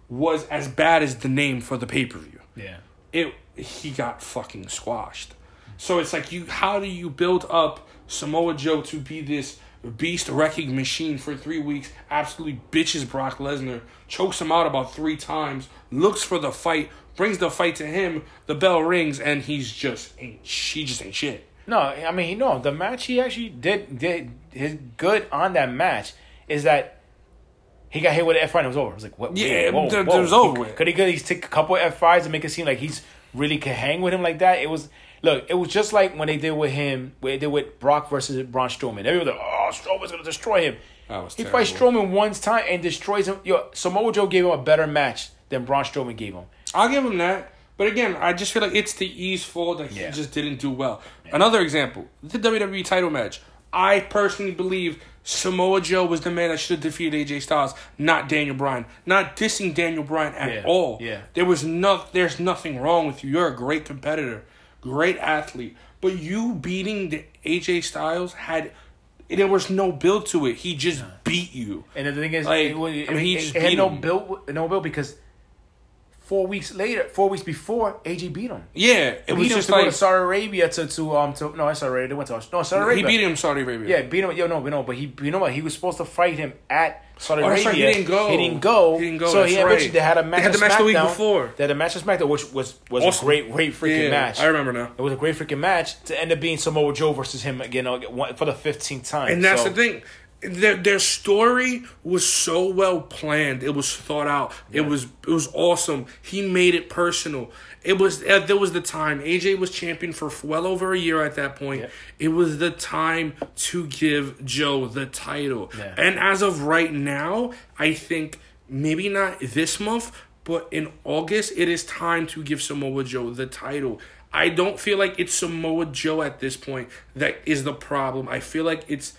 was as bad as the name for the pay per view. Yeah. It he got fucking squashed. So it's like you how do you build up Samoa Joe to be this beast wrecking machine for three weeks, absolutely bitches Brock Lesnar, chokes him out about three times, looks for the fight, brings the fight to him, the bell rings, and he's just ain't she just ain't shit. No, I mean, no, the match he actually did did his good on that match is that he got hit with an F five and it was over. I was like, what? Yeah, whoa, it whoa. was over with. Could he could he take a couple F fives and make it seem like he's really could hang with him like that? It was look, it was just like when they did with him, when they did with Brock versus Braun Strowman. Everyone was like, oh, Strowman's gonna destroy him. That was he terrible. fights Strowman once time and destroys him. Yo, Samoa Joe gave him a better match than Braun Strowman gave him. I'll give him that. But again, I just feel like it's the E's fault that Yeah. he just didn't do well. Another example, the WWE title match. I personally believe Samoa Joe was the man that should have defeated AJ Styles, not Daniel Bryan. Not dissing Daniel Bryan at Yeah, all. yeah. There was no there's nothing wrong with you. You're a great competitor, great athlete. But you beating the AJ Styles had there was no build to it. He just beat you. And the thing is, Like, it, was- I mean, he it- just it had no bill, no bill because four weeks later, four weeks before, AJ beat him. Yeah, it He was him just to go like to Saudi Arabia to to um to no Saudi Arabia they went to no Saudi Arabia he beat him Saudi Arabia. yeah beat him yo no no but he you know what he was supposed to fight him at Saudi Oh, Arabia right, he didn't go. he didn't go He didn't go, so he eventually right. they had a match They had the match the week before. they had a match on SmackDown which was was Awesome. a great great freaking Yeah, match I remember now. it was a great freaking match to end up being Samoa Joe versus him again uh, for the fifteenth time And that's So, the thing. Their their story was so well planned. It was thought out. It was it was awesome. He made it personal. It was uh, there was the time AJ was champion for well over a year at that point. Yeah. It was the time to give Joe the title. Yeah. And as of right now, I think maybe not this month, but in August, it is time to give Samoa Joe the title. I don't feel like it's Samoa Joe at this point that is the problem. I feel like it's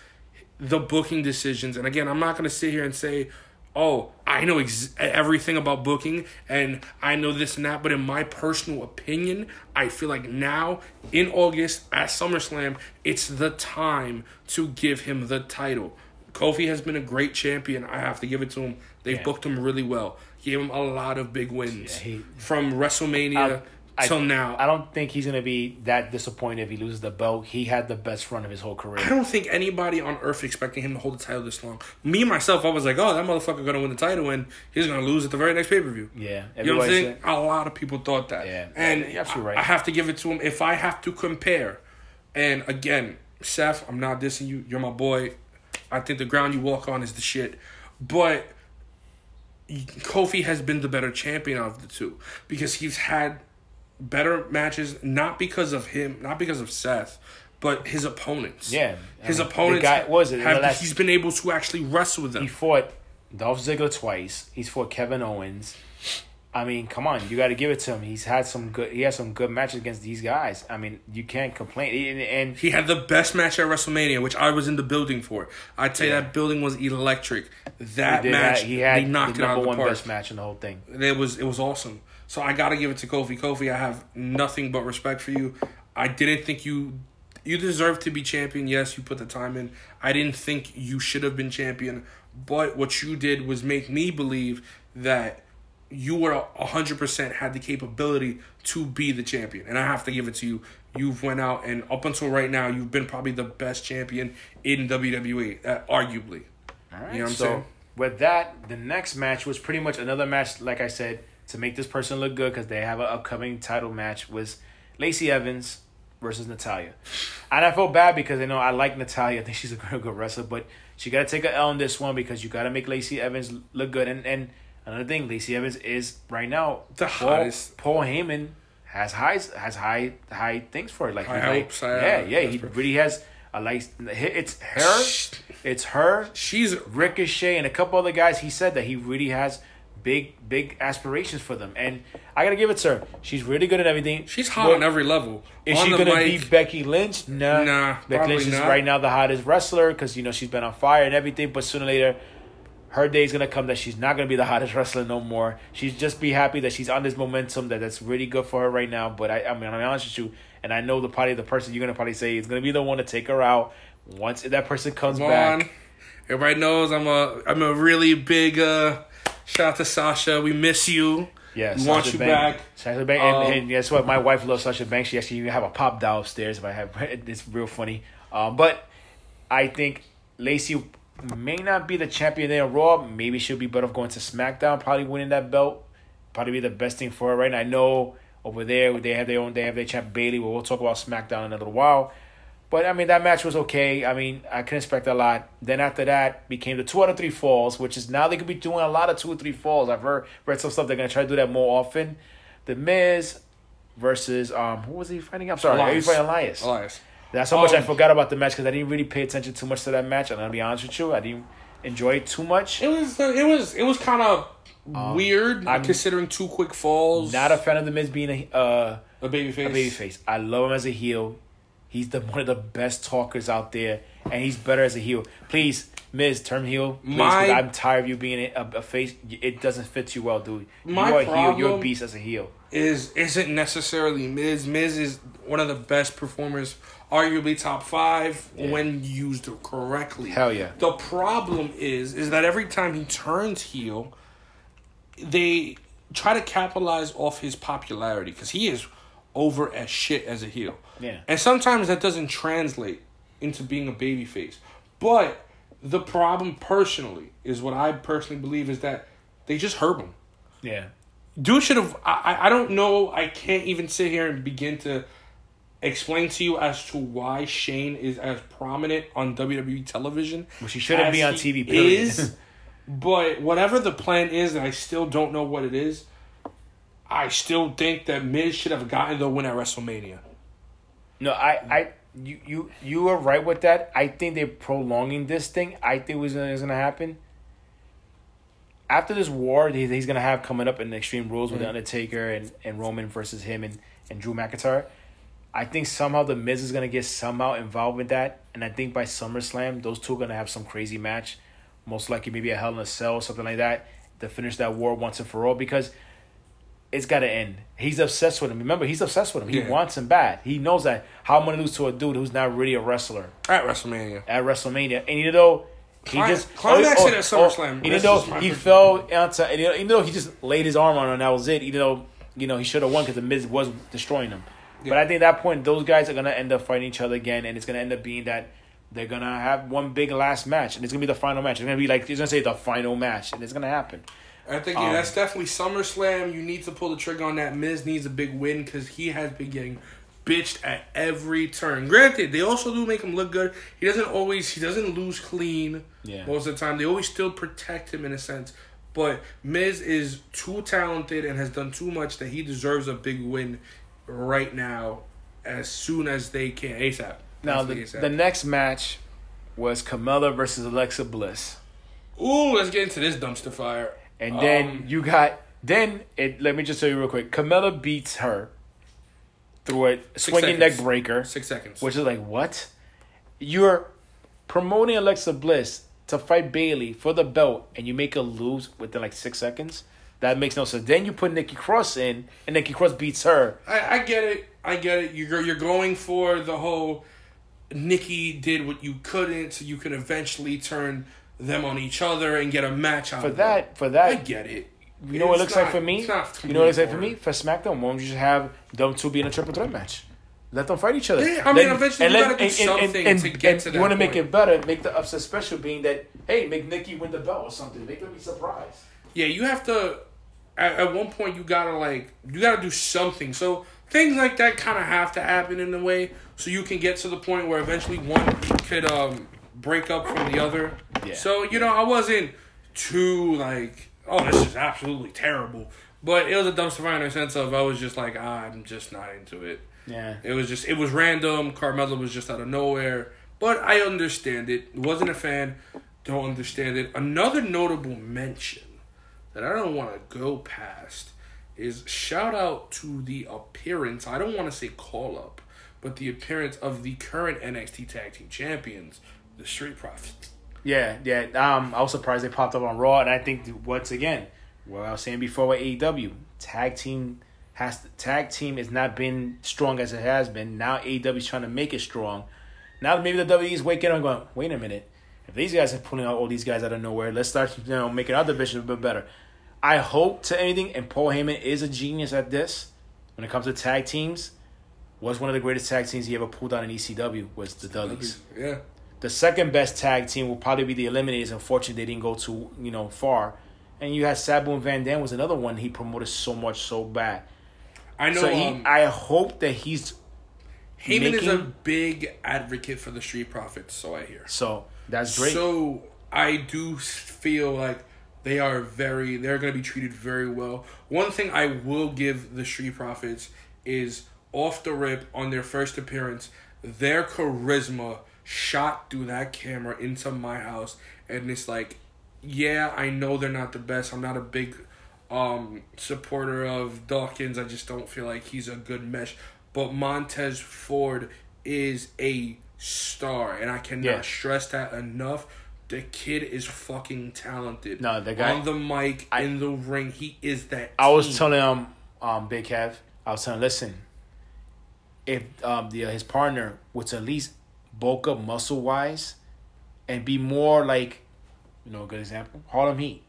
the booking decisions. And again, I'm not going to sit here and say, oh, I know ex- everything about booking and I know this and that. But in my personal opinion, I feel like now in August at SummerSlam, it's the time to give him the title. Kofi has been a great champion. I have to give it to him. They've Yeah. booked him really well. Gave him a lot of big wins Yeah, he- from WrestleMania I- till now. I don't think he's gonna be that disappointed if he loses the belt. He had the best run of his whole career. I don't think anybody on earth expecting him to hold the title this long. Me myself, I was like, oh, that motherfucker gonna win the title and he's gonna lose at the very next pay per view. Yeah, You know what I'm saying? A lot of people thought that. Yeah, and you're absolutely right. I have to give it to him. If I have to compare, and again, Seth, I'm not dissing you. You're my boy. I think the ground you walk on is the shit. But Kofi has been the better champion of the two because he's had better matches, not because of him, not because of Seth, but his opponents. Yeah, I his mean, the opponents. guy- was it, Have, last- he's been able to actually wrestle with them. He fought Dolph Ziggler twice. He's fought Kevin Owens. I mean, come on, you got to give it to him. He's had some good. He has some good matches against these guys. I mean, you can't complain. And, and He had the best match at WrestleMania, which I was in the building for. I'd say Yeah. that building was electric. That he match, have- he had knocked the it out number of the one park. best match in the whole thing. It was it was awesome. So I gotta give it to Kofi. Kofi, I have nothing but respect for you. I didn't think you you deserve to be champion. Yes, you put the time in. I didn't think you should have been champion, but what you did was make me believe that you were hundred percent had the capability to be the champion, and I have to give it to you. You've went out and up until right now, you've been probably the best champion in WWE, uh, arguably. All right. You know what I'm so saying? with that, the next match was pretty much another match. Like I said, to make this person look good because they have an upcoming title match with Lacey Evans versus Natalya. And I felt bad because I know I like Natalya. I think she's a good, good wrestler, but she got to take a L in this one because you got to make Lacey Evans look good. And and another thing, Lacey Evans is right now The Paul, hottest. Paul Heyman has highs has high high things for it. Like High like, hopes, uh, yeah, yeah. He that's- really has a like. It's her. It's her. She's Ricochet and a couple other guys, he said that he really has big, big aspirations for them. And I gotta give it to her. She's really good at everything. she's hot But on every level. Is on she gonna mic, beat Becky Lynch? Nah. Nah, Becky Lynch is not. right now the hottest wrestler because you know she's been on fire and everything. But sooner or later, her day is gonna come that she's not gonna be the hottest wrestler no more. She's just be happy that she's on this momentum that that's really good for her right now. But I, I mean, I'm honest with you, and I know the probably the person you're gonna probably say is gonna be the one to take her out once that person comes Come back. on. Everybody knows I'm a I'm a really big uh shout out to Sasha. We miss you. Yeah, we want Sasha you Banks. back. Sasha Banks, and, Um, and guess what? My wife loves Sasha Banks. She actually even have a pop doll upstairs. If I have, it's real funny. Um, but I think Lacey may not be the champion there on Raw. Maybe she'll be better off going to SmackDown. Probably winning that belt. Probably be the best thing for her right now. I know over there they have their own. They have their champ Bayley. Well, we'll talk about SmackDown in a little while. But I mean that match was okay. I mean I couldn't expect a lot. Then after that became the two out of three falls, which is now they could be doing a lot of two or three falls. I've heard read some stuff they're gonna try to do that more often. The Miz versus um who was he fighting? I'm sorry, Elias. fighting Elias. Elias. That's how much I Um, forgot about the match because I didn't really pay attention too much to that match. I'm gonna be honest with you, I didn't enjoy it too much. It was uh, it was it was kind of weird I'm- considering two quick falls. Not a fan of the Miz being a uh, a baby face. a babyface. I love him as a heel. He's the one of the best talkers out there, and he's better as a heel. Please, Miz, turn heel. Please, My- I'm tired of you being a, a face. It doesn't fit you well, dude. My you are a heel. You're a beast as a heel. is isn't necessarily Miz. Miz is one of the best performers, arguably top five when used correctly. Hell yeah. The problem is is that every time he turns heel, they try to capitalize off his popularity because he is over as shit as a heel. Yeah. And sometimes that doesn't translate into being a babyface. But the problem personally is what I personally believe is that they just hurt him. Yeah. Dude should have. I, I- don't know. I can't even sit here and begin to explain to you as to why Shane is as prominent on WWE television. Which he shouldn't be on TV, period. Is, but whatever the plan is, and I still don't know what it is. I still think that Miz should have gotten the win at WrestleMania. No, I, I, you, you, you are right with that. I think they're prolonging this thing. I think was gonna, is gonna happen. After this war, he, he's gonna have coming up in Extreme Rules with the mm-hmm. Undertaker and, and Roman versus him and, and Drew McIntyre. I think somehow the Miz is gonna get somehow involved with that, and I think by SummerSlam, those two are gonna have some crazy match. Most likely, maybe a Hell in a Cell, or something like that, to finish that war once and for all. Because it's got to end. He's obsessed with him. Remember, he's obsessed with him. He Yeah. wants him bad. He knows that. How I'm going to lose to a dude who's not really a wrestler At WrestleMania. at WrestleMania. And even though he Cli- just. climax oh, oh, it at oh, SummerSlam. even though he prediction. fell onto. and Even though he just laid his arm on him and that was it. Even though, you know, he should have won because the Miz was destroying him. But I think at that point, those guys are going to end up fighting each other again. And it's going to end up being that. They're gonna have one big last match, and it's gonna be the final match. It's gonna be like he's gonna say the final match, and it's gonna happen. I think yeah, Um, that's definitely SummerSlam. You need to pull the trigger on that. Miz needs a big win because he has been getting bitched at every turn. Granted, they also do make him look good. He doesn't always. He doesn't lose clean. Yeah. Most of the time, they always still protect him in a sense. But Miz is too talented and has done too much that he deserves a big win right now, as soon as they can ASAP. Now the, ASAP. the next match was Carmella versus Alexa Bliss, Ooh, let's get into this dumpster fire. And then Um, you got then it. Let me just tell you real quick. Carmella beats her through a swinging neck breaker, six seconds. which is like what? You're promoting Alexa Bliss to fight Bayley for the belt, and you make her lose within like six seconds. That makes no sense. Then you put Nikki Cross in, and Nikki Cross beats her. I, I get it. I get it. You're you're going for the whole Nikki did what you couldn't, so you can eventually turn them on each other and get a match out For that, for that, I get it. You know what it It's looks like for me? You know what it looks like for me? For SmackDown, why don't you just have them two be in a triple threat match? Let them fight each other. Yeah, I mean, eventually you gotta do something to get to You want to make it better, make the upset special being that, hey, make Nikki win the belt or something. Make them be surprised. Yeah, you have to. At, at one point, you gotta like you gotta do something. So things like that kind of have to happen in a way, so you can get to the point where eventually one could um break up from the other. Yeah. So you know, I wasn't too like, oh, this is absolutely terrible. But it was a dumpster fire in the sense of I was just like, I'm just not into it. Yeah. It was just it was random. Carmella was just out of nowhere. But I understand it. Wasn't a fan. Don't understand it. Another notable mention that I don't want to go past is shout out to the appearance. I don't want to say call up, but the appearance of the current NXT Tag Team Champions, the Street Profits. Yeah, yeah. Um, I was surprised they popped up on Raw, and I think once again, what I was saying before with AEW, tag team has tag team has not been strong as it has been. Now AEW is trying to make it strong. Now maybe the WWE is waking up and going, wait a minute, If these guys are pulling out all these guys out of nowhere, let's start you know making our division a bit better. I hope to anything, and Paul Heyman is a genius at this when it comes to tag teams. Was one of the greatest tag teams he ever pulled out in ECW was the Dudleys. Yeah. The second best tag team will probably be the Eliminators. Unfortunately, they didn't go too you know far. And you had Sabu and Van Dam was another one he promoted so much so bad. I know so he, um, I hope that he's Heyman is a big advocate for the Street Profits, so I hear. so that's great. So I do feel like they are very they're going to be treated very well. One thing I will give the Street Profits is off the rip on their first appearance, their charisma shot through that camera into my house and it's like yeah, I know they're not the best. I'm not a big um supporter of Dawkins. I just don't feel like he's a good mesh. But Montez Ford is a star, and I cannot Yeah. stress that enough. The kid is fucking talented. No, the guy- on the mic, I- in the ring, he is that. I was telling him, um, Big Kev, I was telling, him, listen, if um the his partner was at least bulk up muscle wise, and be more like, you know, a good example, Harlem Heat,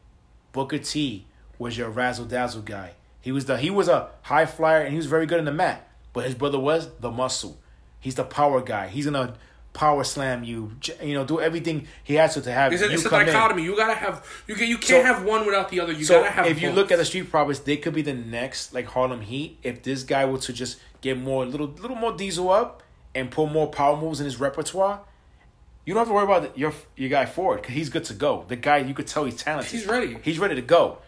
Booker T was your razzle dazzle guy. He was the he was a high flyer and he was very good in the mat, but his brother was the muscle. He's the power guy. He's gonna power slam you, you know, do everything he has to to have It's a, it's a come in. dichotomy. You gotta have you can you can't So- have one without the other. You So gotta have. if you look at the Street Profits, they could be the next like Harlem Heat. If this guy were to just get more little little more diesel up and pull more power moves in his repertoire, you don't have to worry about your your guy Ford because he's good to go. The guy you could tell he's talented. He's ready. He's ready to go.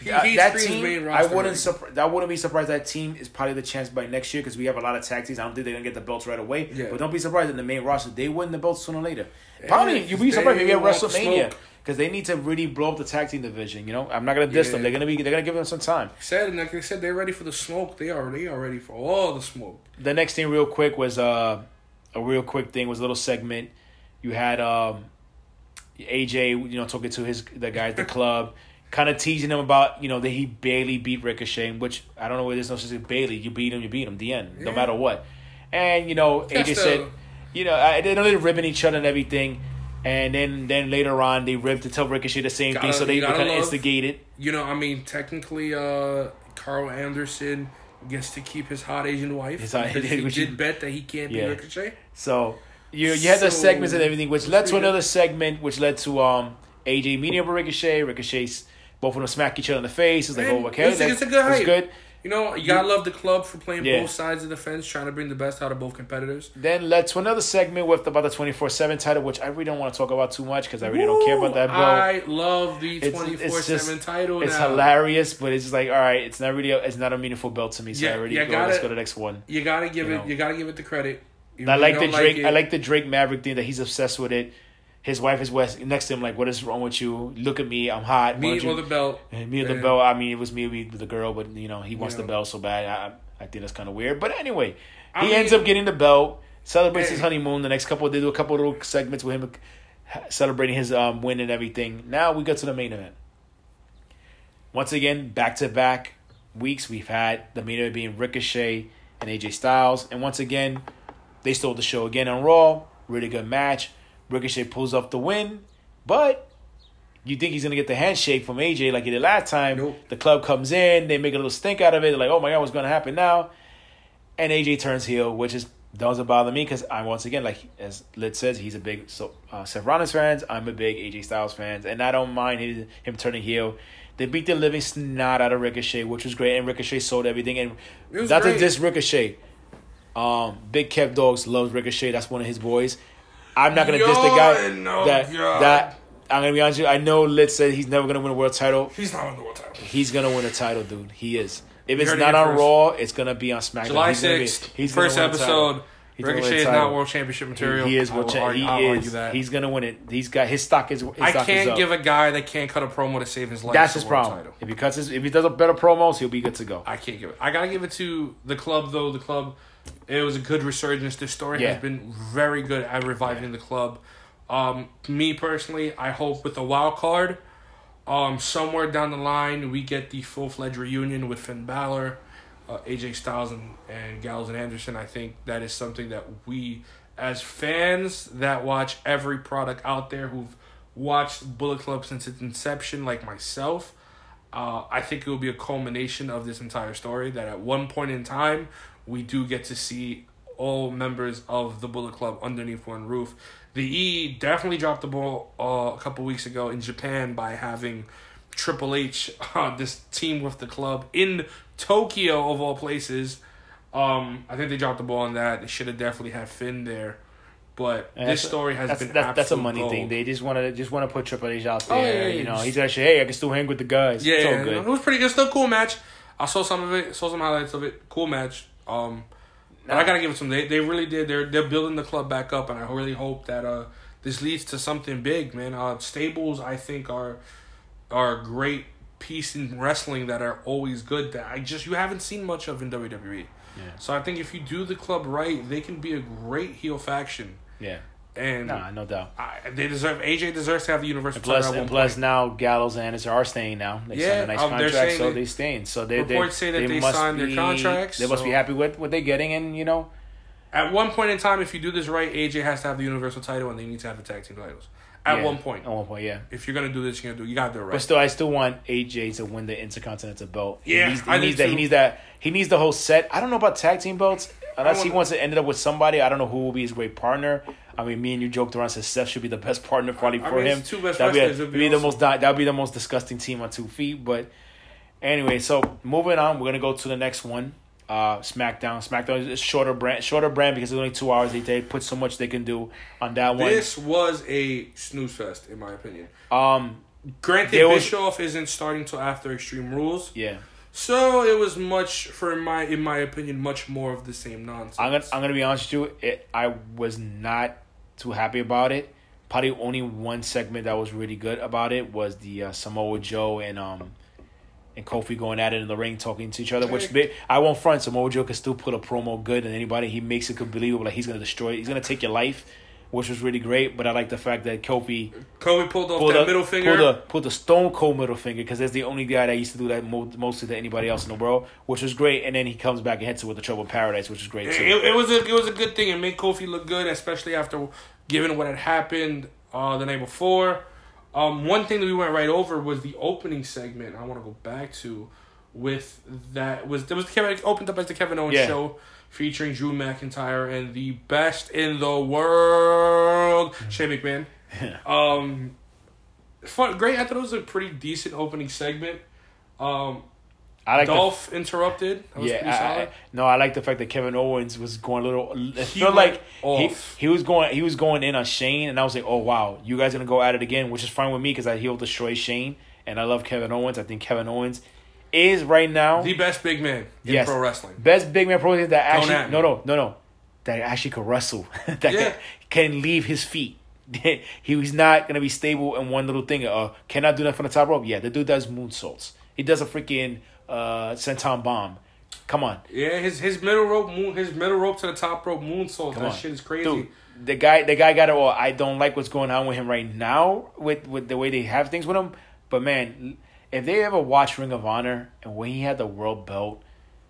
He- uh, That- he's that team, I wouldn't surpri- that wouldn't be surprised. That team is probably the chance by next year because we have a lot of taxis. I don't think they're gonna get the belts right away. Yeah. But don't be surprised in the main roster they win the belts sooner or later. Probably you'll be surprised if they you get want the WrestleMania. Because they need to really blow up the tag team division. You know, I'm not gonna diss them. They're gonna be they're gonna give them some time. said and like I said, they're ready for the smoke. They are they are ready for all the smoke. The next thing, real quick, was uh, a real quick thing was a little segment. You had um, AJ, you know, talking to his the guy at the club, kind of teasing him about you know that he barely beat Ricochet, which I don't know where there's no such thing. Bailey, you beat him, you beat him, the end, no matter what. And you know, That's AJ the- said, you know, I, they they're ribbing each other and everything. And then, then later on, they ripped to tell Ricochet the same thing, Gotta- so they, you kind of instigated. You know, I mean, technically, uh, Karl Anderson gets to keep his hot Asian wife. His hot- he did bet that he can't Yeah. be Ricochet. So you you had the segments and everything, which led to another segment, which led to um AJ meeting up with Ricochet. Ricochet's both of them smack each other in the face. It's like, Man, oh, okay, it's- that- it's a good It's hype. good. You know, you gotta love the club for playing Yeah. both sides of the fence, trying to bring the best out of both competitors. Then led to another segment with about the twenty four seven title, which I really don't want to talk about too much because I really don't care about that, bro. I love the twenty four seven title. it's now. hilarious, but it's just like, all right, it's not really, a, it's not a meaningful belt to me. So Yeah, I already go. gotta- Let's go to the next one. You gotta give You it. know. You gotta give it the credit. You I like the Drake. it. I like the Drake Maverick thing that he's obsessed with it. His wife is west next to him, like, what is wrong with you? Look at me, I'm hot. Me you- the belt. And me with the belt. I mean, it was me with the girl, but you know he wants Yeah. the belt so bad. I I think that's kind of weird. But anyway, I he ends up getting the belt. Celebrates his honeymoon. The next couple, they do a couple little segments with him celebrating his um, win and everything. Now we go to the main event. Once again, back to back weeks, we've had the main event being Ricochet and AJ Styles, and once again, they stole the show again on Raw. Really good match. Ricochet pulls off the win, but you think he's gonna get the handshake from AJ like he did last time. Nope. The club comes in, they make a little stink out of it. They're like, oh my god, what's gonna happen now? And AJ turns heel, which is doesn't bother me because I'm once again like as Lit says, he's a big so uh, Seth Rollins fans. I'm a big AJ Styles fans, and I don't mind his, him turning heel. They beat the living snot out of Ricochet, which was great, and Ricochet sold everything. And that's a diss Ricochet. Um, Big Kev Dogs loves Ricochet. That's one of his boys. I'm not gonna diss the guy. No, that God. that I'm gonna be honest with you. I know Lit said he's never gonna win a world title. He's not on the world title. He's gonna win a title, dude. He is. If You it's heard it not on first. Raw, it's gonna be on SmackDown. July He's gonna be- sixth, he's first win a title. episode. He's gonna win a Ricochet is not world championship material. He is I what will argue, he I'll argue is. that. He's gonna win it. He's got his stock is. His I stock can't up. give a guy that can't cut a promo to save his life. That's his problem. Title. If he cuts his, if he does a better promos, he'll be good to go. I can't give it. I gotta give it to the club though. The club, it was a good resurgence. This story Yeah. has been very good at reviving the club. Um, me personally, I hope with the wild card, um, somewhere down the line we get the full fledged reunion with Finn Balor, uh, AJ Styles, and, and Gallows and Anderson. I think that is something that we as fans that watch every product out there who've watched Bullet Club since its inception, like myself, uh, I think it will be a culmination of this entire story. That at one point in time, we do get to see all members of the Bullet Club underneath one roof. The E definitely dropped the ball uh, a couple weeks ago in Japan by having Triple H, uh, this team with the club in Tokyo of all places. Um, I think they dropped the ball on that. They should have definitely had Finn there. But And this story has that's, been that's, that's a money gold. thing. They just want to just want to put Triple H out Oh, there. yeah, yeah, you know, he's actually hey, I can still hang with the guys. Yeah, yeah, good. it was pretty. Good. It's still a cool match. I saw some of it. Saw some highlights of it. Cool match. Um, and I gotta give it some. They they really did. They're they're building the club back up, and I really hope that uh this leads to something big, man. Uh, stables I think are are a great piece in wrestling that are always good. That I just you haven't seen much of in WWE. Yeah. So I think if you do the club right, they can be a great heel faction. Yeah, And nah, no doubt. I, they deserve. AJ deserves to have the universal And plus, title. and plus now Gallows and Anderson are staying now. They Yeah, signed a nice um, contract, so they, are staying. So they they, Reports say that they must signed their contracts, They must be happy with what they're getting, and you know, At one point in time, if you do this right, AJ has to have the Universal title and they need to have the tag team titles. At yeah, one point. At one point, yeah. If you're gonna do this, you're gonna do you gotta do it right. But still, I still want AJ to win the Intercontinental belt. Yeah, he needs, he I needs that. He needs that. He needs the whole set. I don't know about tag team belts unless he wants to end up with somebody. I don't know who will be his great partner. I mean, me and you joked around said Seth should be the best partner probably I for mean, him. two best that'd be, a, be, be the most that'd be the most disgusting team on two feet. But anyway, so moving on, we're gonna go to the next one. Uh, SmackDown. SmackDown is shorter brand, shorter brand because it's only two hours. They they put so much they can do on that one. This was a snooze fest, in my opinion. Um, Granted, There was- Bischoff isn't starting till after Extreme Rules, yeah. So it was much, for my in my opinion, much more of the same nonsense. I'm gonna I'm gonna be honest with you. It, I was not too happy about it. Probably only one segment that was really good about it was the uh, Samoa Joe and um and Kofi going at it in the ring, talking to each other. Which Hey. I won't front. Samoa Joe can still put a promo good, and anybody he makes it believable like he's gonna destroy. it. He's gonna take your life, which was really great. But I like the fact that Kofi Kofi pulled off pulled that a, middle finger. pulled a pulled a stone cold middle finger because that's the only guy that used to do that mo- mostly to anybody else in the world, which was great. And then he comes back and hits it with the Trouble in Paradise, which is great too. it, it was a it was a good thing. It made Kofi look good, especially after given what had happened uh, the night before. Um, one thing that we went right over was the opening segment. I want to go back to with that was there was the Kevin opened up as the Kevin Owens Yeah. show featuring Drew McIntyre and the best in the world, Shane McMahon. Um, fun, great. I thought it was a pretty decent opening segment. Um, I like the Dolph interrupted. That was yeah, I, solid. I, no, I like the fact that Kevin Owens was going a little. It He felt like he, he was going he was going in on Shane, and I was like, oh wow, you guys gonna go at it again, which is fine with me because I he'll destroy Shane, and I love Kevin Owens. I think Kevin Owens is right now the best big man in Yes. pro wrestling. best big man pro wrestler that actually no no no no that actually can wrestle that Yeah. can, can leave his feet. he was not gonna be stable in one little thing. Uh, cannot do that from the top rope. Yeah, the dude does moonsaults. He does a freaking uh senton bomb. Come on. Yeah, his his middle rope moon, his middle rope to the top rope moonsault. Come That on. shit is crazy. Dude, the guy, the guy got it. Well, I don't like what's going on with him right now with with the way they have things with him. But man, if they ever watch Ring of Honor and when he had the world belt,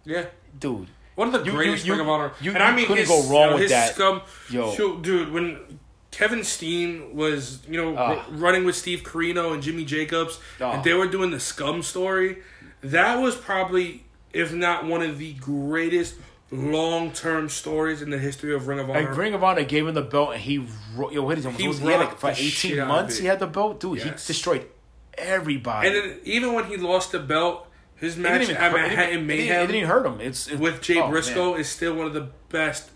Yeah, dude, one of the You- greatest you- Ring of Honor. you- and I mean, couldn't his, go wrong know, with that. Scum, Yo. Shoot, dude, when Kevin Steen was you know r- running with Steve Corino and Jimmy Jacobs, Ah. and they were doing the Scum story, that was probably if not one of the greatest long term stories in the history of Ring of Honor. like Ring of Honor gave him the belt and he, yo, what is it? He He, he had like for eighteen months. He had the belt, dude. Yes. He destroyed everybody. and then even when he lost the belt, his match even at hurt- Manhattan didn't- it didn't- Mayhem It didn't hurt him. It's it- with Jay oh, man. Briscoe is still one of the best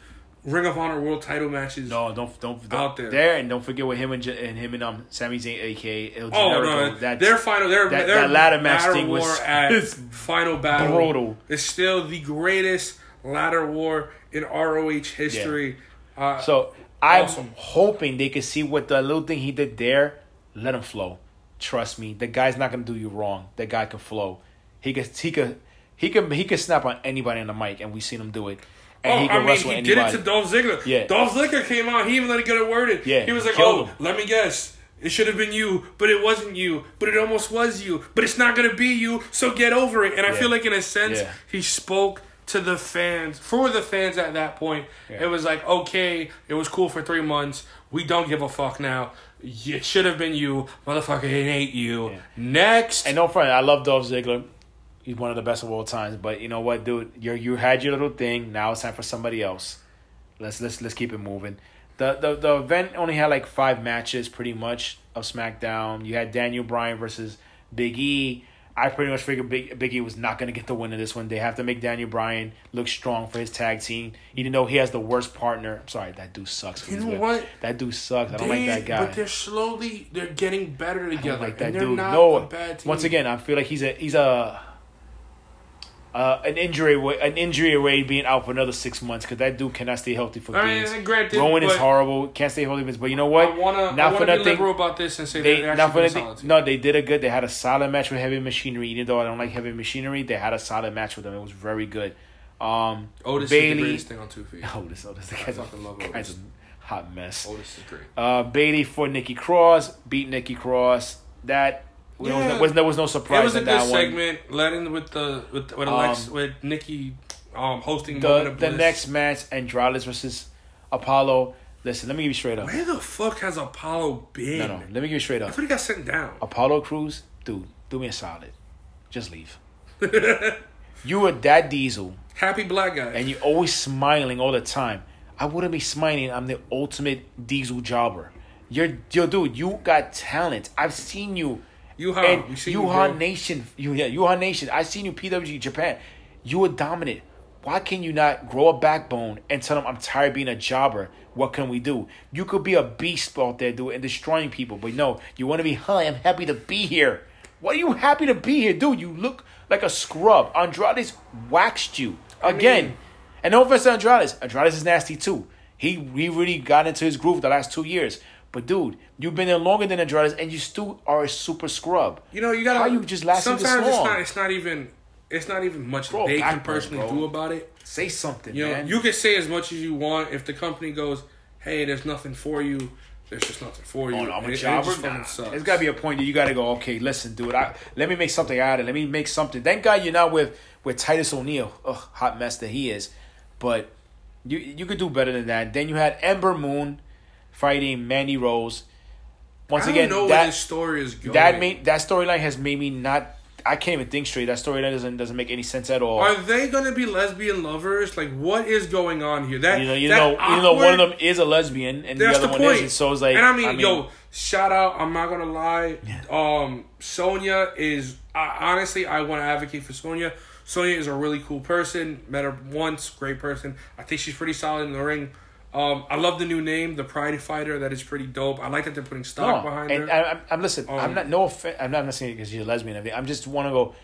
Ring of Honor World Title matches. No, don't don't, don't Out there. there and don't forget with him and, and him and um Sami Zayn, aka El Oh no! That's their final, their that- their that ladder match thing war was- at it's final battle brutal. is still the greatest ladder war in ROH history. Uh, So I'm Awesome. hoping they could see what the little thing he did there. Let him flow. Trust me, the guy's not gonna do you wrong. That guy can flow. He could he could he could he could snap on anybody on the mic, and we've seen him do it. And oh, he can I mean, wrestle he anybody. did it to Dolph Ziggler. Yeah. Dolph Ziggler came out. He even let it get it worded. Yeah, he was like, killed "Oh, him. let me guess." It should have been you, but it wasn't you. But it almost was you. But it's not gonna be you. So get over it. And I Yeah. feel like, in a sense, Yeah. he spoke to the fans for the fans at that point. Yeah. It was like okay, it was cool for three months. We don't give a fuck now. It should have been you, motherfucker. It ain't you. Yeah. Next, And no front, I love Dolph Ziggler. He's one of the best of all times. But you know what, dude? You you had your little thing. Now it's time for somebody else. Let's let's let's keep it moving. The the the event only had like five matches, pretty much of SmackDown. You had Daniel Bryan versus Big E. I pretty much figured Big Big E was not gonna get the win in this one. They have to make Daniel Bryan look strong for his tag team, even though he has the worst partner. I'm sorry, that dude sucks. You know what? That dude sucks. I don't they- like that guy. But they're slowly they're getting better together. like that dude. not No, a bad team. once again, I feel like he's a he's a uh, an injury wa- an injury away being out for another six months because that dude cannot stay healthy for I mean, games. and granted, Rowan is horrible. Can't stay healthy, but you know what? I wanna, I Not for wanna be nothing. liberal about this and say They they're not for nothing. No, they did a good. They had a solid match with Heavy Machinery. Even though I don't like Heavy Machinery, they had a solid match with them. It was very good. Um, Otis is the greatest thing on two feet. Otis, Otis, the I guy's a, fucking love Otis. hot mess. Otis is great. Uh, Bayley for Nikki Cross beat Nikki Cross. That there, was Yeah. no, was, there was no surprise It was a good one. segment. Letting with the with with Alex Um, with Nikki um hosting The of the next match, Andrade versus Apollo. Listen, let me give you straight up. Where the fuck has Apollo been? No, no, let me give you straight I up. thought he got sent down. Apollo Crews, dude, do me a solid. Just leave. you were that diesel, Happy black guy. and you're always smiling all the time. I wouldn't be smiling. I'm the ultimate diesel jobber. You're, yo, dude. You got talent. I've seen you. You and? We seen Uhaa you, bro. Nation, you yeah, Uhaa Nation. I seen you PWG Japan. You were dominant. Why can you not grow a backbone and tell them I'm tired of being a jobber? What can we do? You could be a beast out there, dude, and destroying people. But no, you want to be. Hi, I'm happy to be here. Why are you happy to be here, dude? You look like a scrub. Andrade's waxed you again. mean- and no offense to Andrade. Andrade is nasty too. He he really got into his groove the last two years. But dude, you've been there longer than Andrade, and you still are a super scrub. You know, you gotta. How you just lasting this Sometimes it's long? not. It's not even. It's not even much a they can personally bro. do about it. Say something, You know, man. you can say as much as you want. If the company goes, "Hey, there's nothing for you," there's just nothing for you. Oh, no, I'm a it- it jobber. just fucking Nah. There's got to be a point that you got to go. Okay, listen, dude. I let me make something out of it. Let me make something. Thank God you're not with with Titus O'Neil. Ugh, hot mess that he is. But you you could do better than that. Then you had Ember Moon fighting Mandy Rose. Once I don't again, that this story is going. that made that storyline has made me not. I can't even think straight. That storyline doesn't doesn't make any sense at all. Are they gonna be lesbian lovers? Like, what is going on here? That you know, you that know, you know, one of them is a lesbian, and the the other one point. isn't. So it's like, and I mean, yo, shout out. I'm not gonna lie. Um, Sonya is I honestly, I want to advocate for Sonya. Sonya is a really cool person. Met her once, great person. I think she's pretty solid in the ring. Um, I love the new name, the Pride Fighter. That is pretty dope. I like that they're putting stock No, behind and her. I, I'm, I'm listen. I'm Um, not no offense. I'm not, I'm saying because you're a lesbian. and everything. I'm just want to go.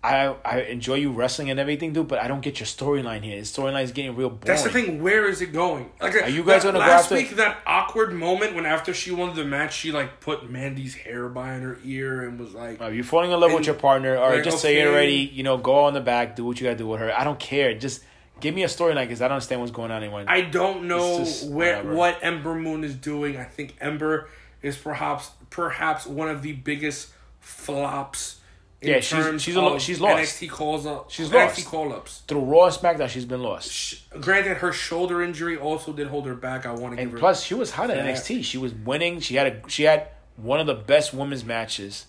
I I enjoy you wrestling and everything, dude. But I don't get your storyline here. His storyline is getting real boring. That's the thing. Where is it going? Like, Are you guys that- gonna go after- week? That awkward moment when after she won the match, she like put Mandy's hair behind her ear and was like, Uh, you're falling in love with your partner, or like, just say it already. You know, go on the back, do what you gotta do with her. I don't care. Just give me a storyline because I don't understand what's going on anymore. I don't know where whatever. what Ember Moon is doing. I think Ember is perhaps perhaps one of the biggest flops. In Yeah, she's- terms she's a lo- of she's lost. NXT calls up. She's NXT lost. call ups. Through Raw and SmackDown, she's been lost. Granted, her shoulder injury also did hold her back. I want to give And her. plus, she was hot at. NXT. She was winning. She had a she had one of the best women's matches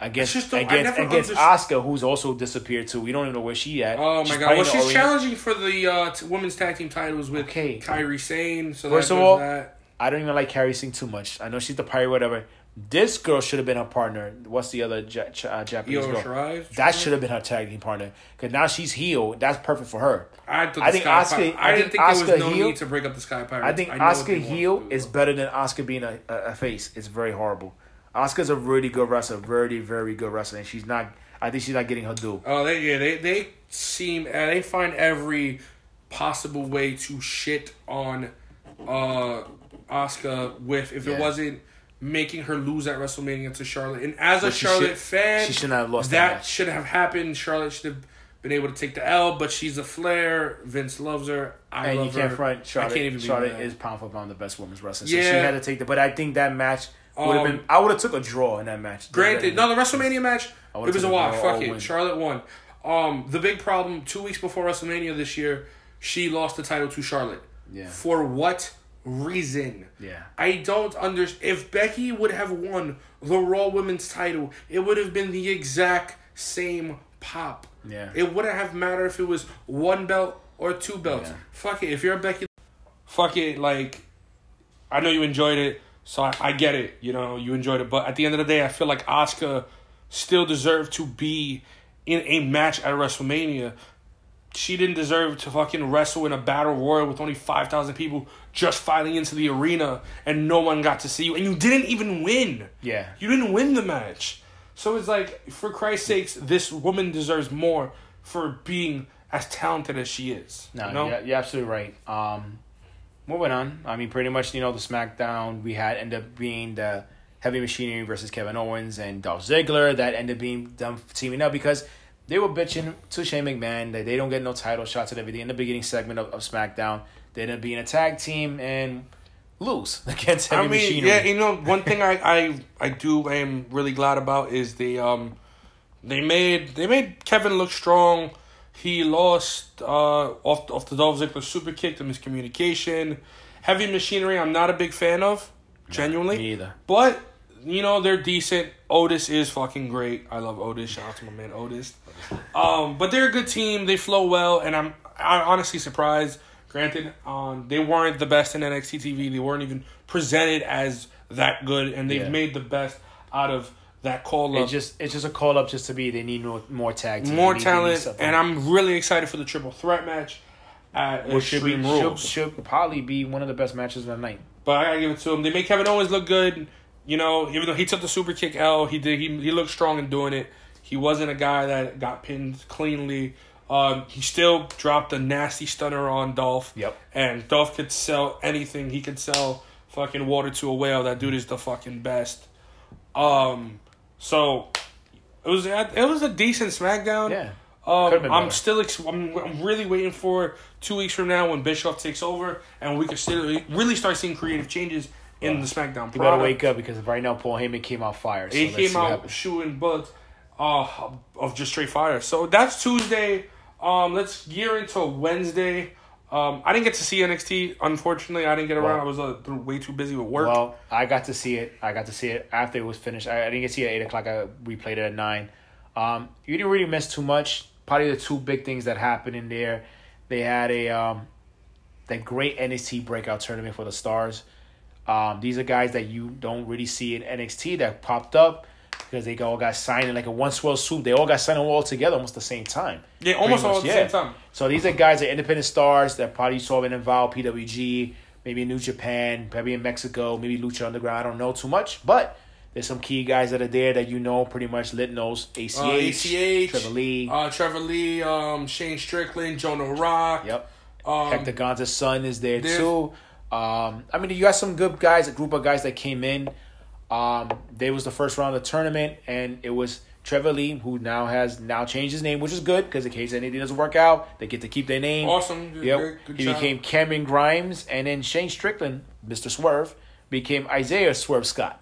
against I against never against Asuka, who's also disappeared too. We don't even know where she at. Oh my She's god! Well, she's challenging for the uh, t- women's tag team titles with Okay. Kairi Sane. So First that of all, that. I don't even like Kairi Sane too much. I know she's the pirate, whatever. This girl should have been her partner. What's the other ja- Ch- uh, Japanese Io girl? Shirai. That should have been her tag team partner. Because now she's healed. That's perfect for her. I, I think Pi- I I, didn't think there was no heel- need to break up the Sky Pirates. I think know what Asuka they want to heel is better than Asuka being a, a, a face. It's very horrible. Asuka's a really good wrestler, very very good wrestler, and she's not. I think she's not getting her due. Oh, they yeah, they they seem uh, they find every possible way to shit on uh Asuka with if Yeah. it wasn't making her lose at WrestleMania to Charlotte. And as a But she Charlotte should- fan, she should not have lost that That should have happened. Charlotte should have been able to take the L, but she's a Flair. Vince loves her. I and love you can't her. front Charlotte. I can't even Charlotte is pound for pound the best women's wrestler. So she had to take the. But I think that match would have Um, been. I would have took a draw in that match. Granted, no, the WrestleMania match, it was a wash. Fuck it. win. Charlotte won. Um, the big problem two weeks before WrestleMania this year, she lost the title to Charlotte. Yeah. For what reason? Yeah. I don't understand. If Becky would have won the Raw Women's title, it would have been the exact same pop. Yeah. It wouldn't have mattered if it was one belt or two belts. Yeah. Fuck it. If you're a Becky, fuck it. Like, I know you enjoyed it, so I, I get it. You know, you enjoyed it. But at the end of the day, I feel like Asuka still deserved to be in a match at WrestleMania. She didn't deserve to fucking wrestle in a battle royal with only 5,000 people just filing into the arena and no one got to see you. And you didn't even win. Yeah. You didn't win the match. So it's like, for Christ's sakes, this woman deserves more for being as talented as she is. No, you know? you're, you're absolutely right. Um, moving on. I mean, pretty much, you know, the SmackDown we had ended up being the Heavy Machinery versus Kevin Owens and Dolph Ziggler. That ended up being them teaming up because they were bitching to Shane McMahon that they don't get no title shots and everything in the beginning segment of, of SmackDown. They ended up being a tag team and lose against Heavy I mean, Machinery. yeah, you know, one thing I, I I do I am really glad about is the um they made they made Kevin look strong. He lost uh off off the Dolph Ziggler super kick, the miscommunication. Heavy Machinery, I'm not a big fan of, genuinely. me either. But you know they're decent. Otis is fucking great. I love Otis. Shout out to my man Otis. Um, but they're a good team. They flow well, and I'm I'm honestly surprised. Granted, um, they weren't the best in NXT TV. They weren't even presented as that good, and they've Yeah. made the best out of that call up. It's just it's just a call up just to be they need more, more tag teams. More need- talent, and I'm really excited for the triple threat match at which should be should, should probably be one of the best matches of the night. But I gotta give it to him. They made Kevin Owens look good. You know, even though he took the super kick L, he did. He he looked strong in doing it. He wasn't a guy that got pinned cleanly. Um, he still dropped a nasty stunner on Dolph. Yep. And Dolph could sell anything. He could sell fucking water to a whale. That dude is the fucking best. Um, so it was it was a decent SmackDown. Yeah. Um, I'm still ex- I'm, I'm really waiting for two weeks from now when Bischoff takes over and we can still really start seeing creative changes in the SmackDown. You better product. wake up because right now Paul Heyman came out fire. So He came out shooting bullets uh, of just straight fire. So that's Tuesday. Um, let's gear into Wednesday. Um, I didn't get to see NXT. Unfortunately, I didn't get around. Well- I was uh, way too busy with work. Well, I got to see it. I got to see it after it was finished. I, I didn't get to see it at eight o'clock. I replayed it at nine. Um, you didn't really miss too much. Probably the two big things that happened in there. They had a um, that great NXT breakout tournament for the stars. Um, these are guys that you don't really see in NXT that popped up because they all got signed in like a one swell swoop. They all got signed all together almost the same time. yeah, almost Pretty all much, at the same time. So these are guys that are independent stars that probably saw in Evolve, PWG, maybe in New Japan, maybe in Mexico, maybe Lucha Underground. I don't know too much, but there's some key guys that are there that you know pretty much. Lit knows ACH, Uh, ACH, Trevor Lee. uh, Trevor Lee, um, Shane Strickland, Jonah Rock. yep. Um, Hector Gonza's son is there too. Um, I mean, you got some good guys, a group of guys that came in. Um, they was the first round of the tournament, and it was Trevor Lee, who now has now changed his name, which is good because in case anything doesn't work out, they get to keep their name. Awesome. Yep. Good- good he job. became Cameron Grimes, and then Shane Strickland, Mr. Swerve, became Isaiah Swerve Scott.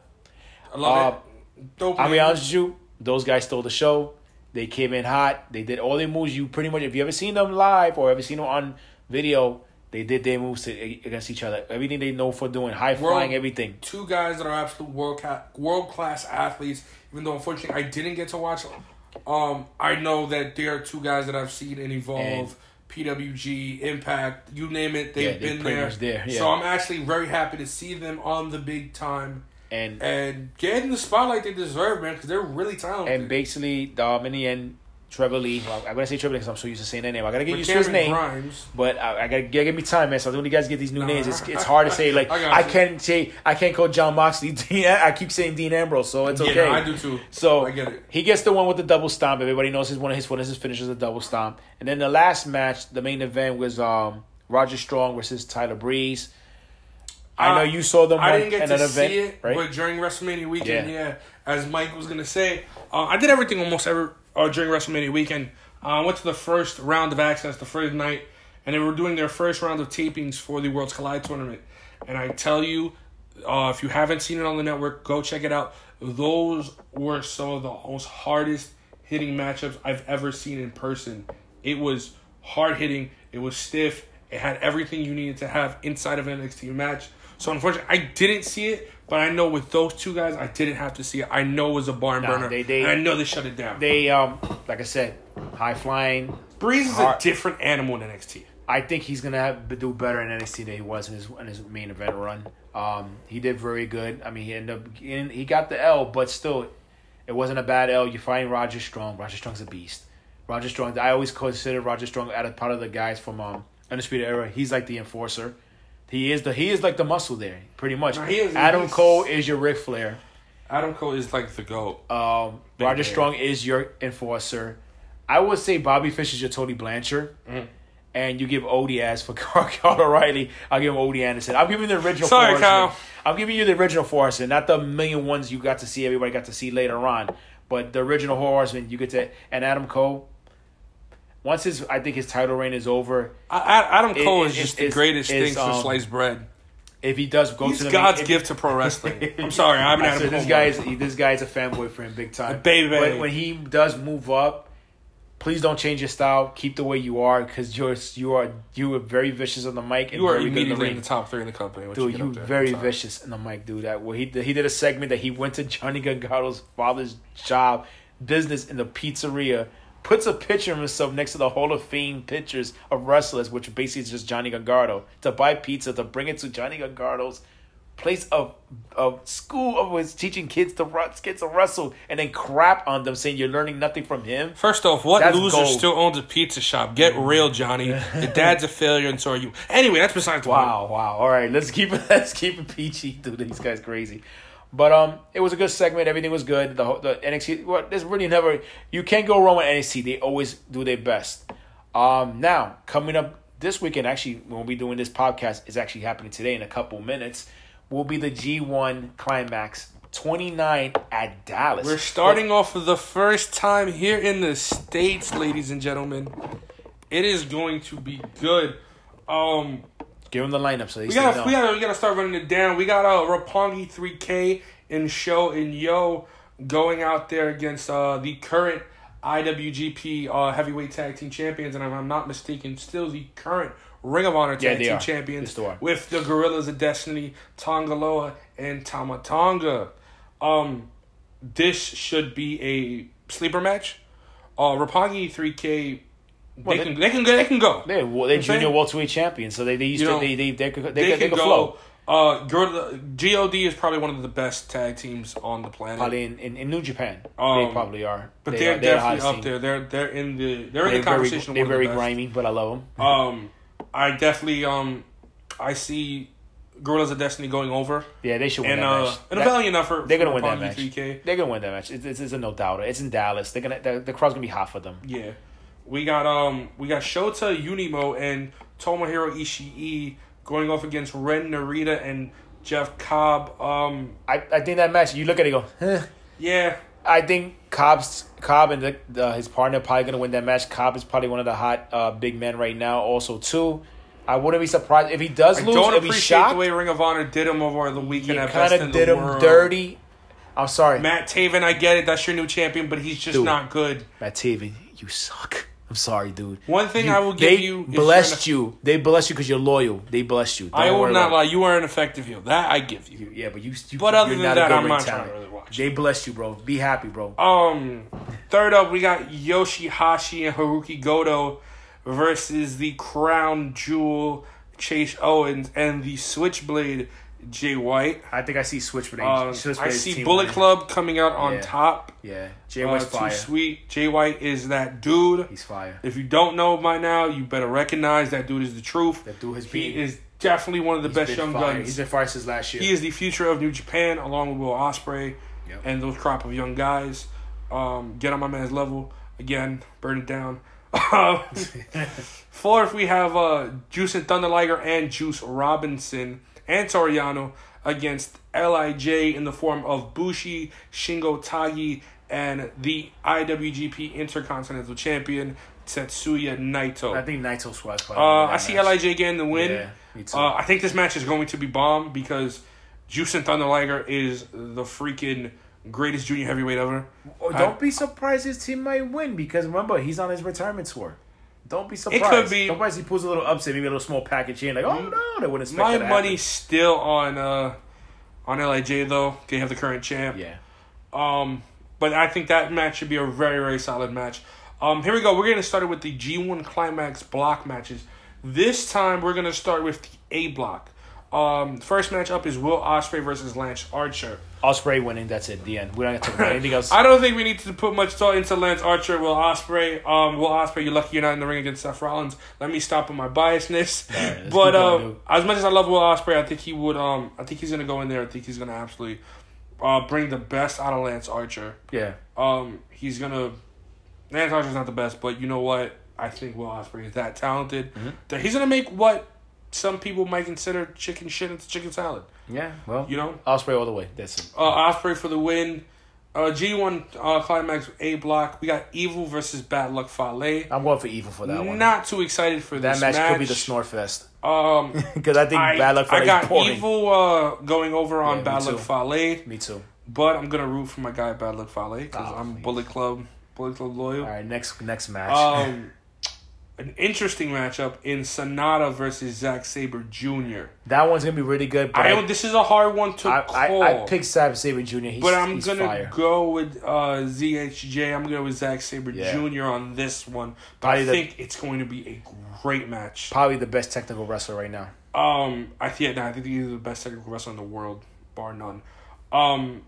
I love uh, it. Dope. I'll be honest with you, those guys stole the show. They came in hot. They did all their moves. You pretty much, if you ever seen them live or ever seen them on video, they did their moves to, against each other. Everything they know for doing, high flying, everything. two guys that are absolute world ca- world class athletes. Even though unfortunately I didn't get to watch, um, I know that there are two guys that I've seen and Evolve, And- PWG, Impact, you name it, they've Yeah, been there. there, yeah. So I'm actually very happy to see them on the big time And and getting the spotlight they deserve, man, because they're really talented. and basically, um, in the end, Trevor Lee. Well, I'm gonna say Trevor Lee because I'm so used to saying that name. I gotta get But used to his name. Grimes, But I, I gotta, gotta give me time, man. So when you guys get these new Nah, names, it's, it's hard to say. Like I I, can't say I can't call Jon Moxley. Dean, I keep saying Dean Ambrose, so it's Yeah, okay. no, I do too. So I get it. he gets the one with the double stomp. Everybody knows his one of his one of his finishes a double stomp. And then the last match, the main event was um Roderick Strong versus Tyler Breeze. I Uh, know you saw them I didn't get to see it, right? but during WrestleMania weekend, Yeah. yeah, as Mike was gonna say, uh, I did everything almost ever uh, during WrestleMania weekend. Uh, I went to the first round of Axxess the first night, and they were doing their first round of tapings for the Worlds Collide tournament. And I tell you, uh, if you haven't seen it on the network, go check it out. Those were some of the most hardest hitting matchups I've ever seen in person. It was hard hitting. It was stiff. It had everything you needed to have inside of an NXT match. So unfortunately, I didn't see it, but I know with those two guys, I didn't have to see it. I know it was a barn Nah, burner. they- they- and I know they shut it down. They um like I said, high flying. Breeze is hard- a different animal in NXT. I think he's gonna have, do better in NXT than he was in his in his main event run. Um, he did very good. I mean, he ended up getting, he got the L, but still, it wasn't a bad L. You're fighting Roderick Strong. Roderick Strong's a beast. Roderick Strong. I always consider Roderick Strong as a part of the guys from um Undisputed Era. He's like the enforcer. He is the he is like the muscle there, pretty much. He is- Adam Cole is your Ric Flair. Adam Cole is like the goat. Um, Roger man. Strong is your enforcer. I would say Bobby Fish is your Tully Blanchard. Mm. And you give Odie ass for Kyle O'Reilly. I'll give him Ole Anderson. I'm giving you the original. Sorry, Four Kyle. I'm giving you the original Four Horsemen, not the million ones you got to see. Everybody got to see later on, but the original Four Horsemen. You get to and Adam Cole. Once his, I think his title reign is over. I, I, Adam Cole it- is just the greatest thing for um, sliced bread. If he does go He's to the God's main, gift to pro wrestling. I'm sorry, I'm not. I Adam said, Cole. this guy is this guy is a fanboy for him big time. baby. But when he does move up, please don't change your style. Keep the way you are because you're you are you are very vicious on the mic. And you are good in the immediately in the top three in the company. Dude, get you very vicious in the mic, dude. That well, he did- he did a segment that he went to Johnny Gargano's father's job business in the pizzeria, puts a picture of himself next to the Hall of Fame pictures of wrestlers, which basically is just Johnny Gargano, to buy pizza to bring it to Johnny Gargano's place of of school of was teaching kids to kids to wrestle, and then crap on them saying you're learning nothing from him. First off, what That's loser gold. still owns a pizza shop? Get mm-hmm. real, Johnny. Your dad's a failure, and so are you. Anyway, that's besides the point. Wow, wow. All right, let's keep it let's keep it peachy, dude. These guys crazy. But um, it was a good segment. Everything was good. The the NXT. Well, there's really never you can't go wrong with NXT. They always do their best. Um, now coming up this weekend, actually, when we'll be doing this podcast, is actually happening today in a couple minutes. Will be the G1 Climax 29 at Dallas. We're starting off for the first time here in the states, ladies and gentlemen. It is going to be good. Um, Give them the lineup so they we gotta, we gotta, we gotta start running it down. We got uh, Roppongi 3K and Sho and Yoh going out there against uh, the current IWGP uh, Heavyweight Tag Team Champions, and if I'm not mistaken, still the current Ring of Honor Yeah, Tag they Team are. Champions with the Guerrillas of Destiny, Tanga Loa, and Tama Tonga. Um, this should be a sleeper match. Uh, Roppongi 3K, they, Well, they- can they can go they can go. They're, they're I'm saying? junior welterweight champions, so they, they used You to know, they they they, could- they, they, could- they can could go. flow. Uh, God is probably one of the best tag teams on the planet. Probably in, in, in New Japan, they Um, probably are. but They they're are- the definitely up team. there. They're they're in the they're in They're the very, conversation. they're very the grimy, but I love them. Um, I definitely um, I see Guerrillas of Destiny going over, yeah, they should win and that uh, match. and That- valiant effort, they're gonna win that match. 3K. They're gonna win that match. It's, it's, it's a no doubter. It's in Dallas. They're gonna the, the crowd's gonna be hot for them. Yeah, we got um we got Shota Umino and Tomohiro Ishii going off against Ren Narita and Jeff Cobb. Um, I, I think that match. You look at it, and go. Huh. yeah, I think Cobb's Cobb and the, the, his partner probably gonna win that match. Cobb is probably one of the hot uh, big men right now. Also, too, I wouldn't be surprised if he does lose. I don't appreciate shocked, the way Ring of Honor did him over the weekend kind of did him World. dirty. I'm sorry, Matt, Matt Taven, I get it. That's your new champion, but he's just Dude. not good. Matt Taven, you suck. I'm sorry, dude. One thing You- I will give they you is blessed you. They blessed you because you're loyal. They blessed you. Don't I will not lie. You are an effective heel. That I give you. You, yeah, but you. you But other you're than not that, I'm not talent. trying to really watch. They bless you, bro. Be happy, bro. Um, third up, we got Yoshihashi and Hirooki Goto versus the Crown Jewel Chase Owens and the Switchblade Jay White. I think I see Switchblade. Um, Switchblade I see Bullet winning. Club coming out on Yeah. top. Yeah, Jay Uh, White's too sweet. Jay White is that dude. He's fire. If you don't know by now, you better recognize that dude is the truth. That dude has He been. is definitely one of the best young fire. guns. He's been fire since last year. He is the future of New Japan, along with Will Ospreay Yep. and those crop of young guys. Um, get on my man's level again, burn it down. Fourth, we have uh, Jushin Thunder Liger and Juice Robinson and Toru Yano against Lij in the form of Bushi, Shingo Takagi, and the IWGP Intercontinental Champion Tetsuya Naito. I think Naito Squad's Uh. I see Lij getting the win. Yeah, me too. Uh, I think this match is going to be bomb because Jushin Thunder Liger is the freaking greatest junior heavyweight ever. Don't be surprised his team might win because remember he's on his retirement tour. Don't be surprised. It could be- Don't he pulls a little upset, maybe a little small package here, like oh no, they wouldn't expect My that money's still on uh on Lij though. They have the current champ. Yeah. Um, but I think that match should be a very very solid match. Um, here we go. We're gonna start with the G one climax block matches. This time we're gonna start with the A block. Um, first match up is Will Ospreay versus Lance Archer. Ospreay winning. That's it. The end. We're not gonna talk about anything else. I don't think we need to put much thought into Lance Archer, Will Ospreay. Um, Will Ospreay, you're lucky you're not in the ring against Seth Rollins. Let me stop with my biasness. But um, as much as I love Will Ospreay, I think he would. Um, I think he's gonna go in there. I think he's gonna absolutely uh, bring the best out of Lance Archer. yeah. Um, he's gonna. Lance Archer's not the best, but you know what? I think Will Ospreay is that talented Mm-hmm. that he's gonna make what some people might consider chicken shit into chicken salad. Yeah. Well, You know, Ospreay all the way. That's it. uh, Ospreay for the win. Uh, G one uh, climax with A block. We got Evil versus Bad Luck Fale. I'm going for evil for that one. Not too excited for that this match, could be the snore fest Um, because I think I, bad luck for I got boring. Evil uh, going over on Yeah, Bad. Luck Fale, Me too. but I'm gonna root for my guy Bad Luck Fale because Oh, I'm please. Bullet Club, Bullet Club loyal. All right. Next next match. Um, an interesting matchup in Sanada versus Zack Sabre Jr. that one's gonna be really good. I don't. This is a hard one to I, call. I, I picked Sabre Saber Jr. He's, But I'm he's gonna fire. go with uh, ZSJ. I'm gonna go with Zack Sabre Yeah. Jr. on this one. But Probably I the- think it's going to be a great match. Probably the best technical wrestler right now. Um, I think yeah, I think he's the best technical wrestler in the world, bar none. Um,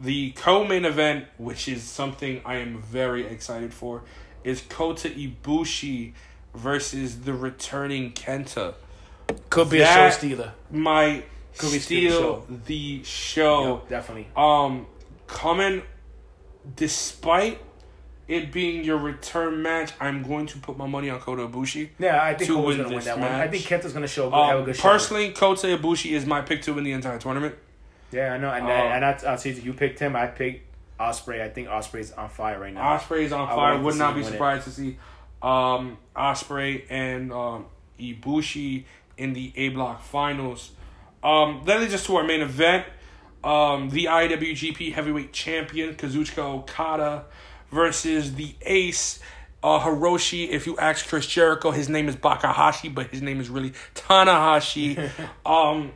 the co-main event, which is something I am very excited for, is Kota Ibushi versus the returning Kenta. Could be That- a show stealer. Might Could be steal steal the show. Yep, definitely. Um, coming, despite it being your return match, I'm going to put my money on Kota Ibushi. Yeah, I think to Kota's win gonna win that one. I think Kenta's gonna show have a Um, good show. personally, Kota Ibushi is my pick to win the entire tournament. Yeah, I know, and Um, and I, I see you picked him. I picked Ospreay. I think Ospreay's on fire right now. Ospreay is on fire. Would not be surprised to see um, Ospreay and um, Ibushi in the A Block finals. Um, that leads us to our main event. Um, the IWGP Heavyweight Champion Kazuchika Okada versus the Ace uh, Hiroshi. If you ask Chris Jericho, his name is Bakahashi, but his name is really Tanahashi. um,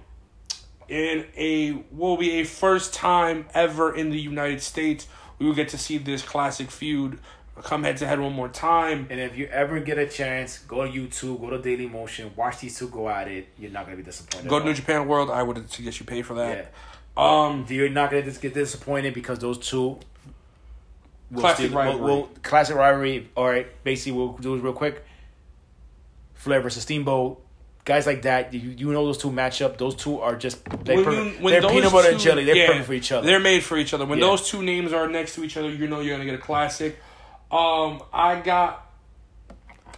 in a will be a first time ever in the United States. We will get to see this classic feud come head to head one more time. And if you ever get a chance, go to YouTube, go to Daily Motion, watch these two go at it. You're not gonna be disappointed. Go to New. Japan World. I would suggest you pay for that. Yeah. Um, You're not gonna dis- get disappointed because those two. will Classic will- rivalry. will- classic rivalry. All right, basically, we'll do it real quick. Flair versus Steamboat. Guys like that, you, you know those two match up. Those two are just they're, when per- when they're peanut butter two, and jelly. They're yeah, perfect for each other. They're made for each other. When Yeah. those two names are next to each other, you know you're gonna get a classic. Um, I got.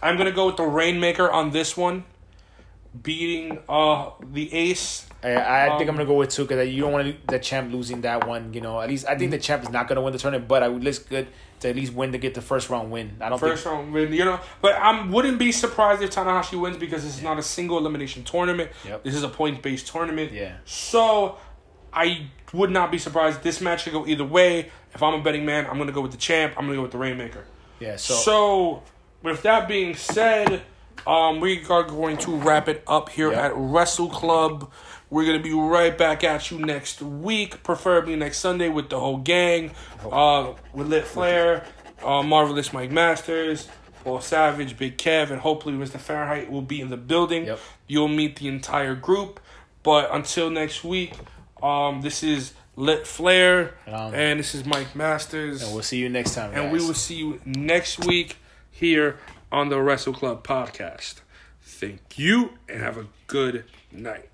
I'm gonna go with the Rainmaker on this one, beating uh the Ace. I, I think Um, I'm gonna go with two because you don't want the champ losing that one. You know, at least I think the champ is not gonna win the tournament, but I would list good to at least win to get the first round win. I don't First think. round win, you know. But I wouldn't be surprised if Tanahashi wins because this is not a single elimination tournament. Yep. This is a point based tournament. Yeah. So I would not be surprised. This match could go either way. If I'm a betting man, I'm gonna go with the champ. I'm gonna go with the Rainmaker. Yeah. So, So, with that being said, um, we are going to wrap it up here Yep. at Wrestle Club. We're gonna be right back at you next week, preferably next Sunday with the whole gang, uh, with Lit Flair, uh, Marvelous Mike Masters, Paul Savage, Big Kev, and hopefully Mr. Fahrenheit will be in the building. Yep. You'll meet the entire group. But until next week, um, this is Lit Flair, Um, and this is Mike Masters. and we'll see you next time. And we will see you next week here on the Wrestle Club podcast. Thank you and have a good night.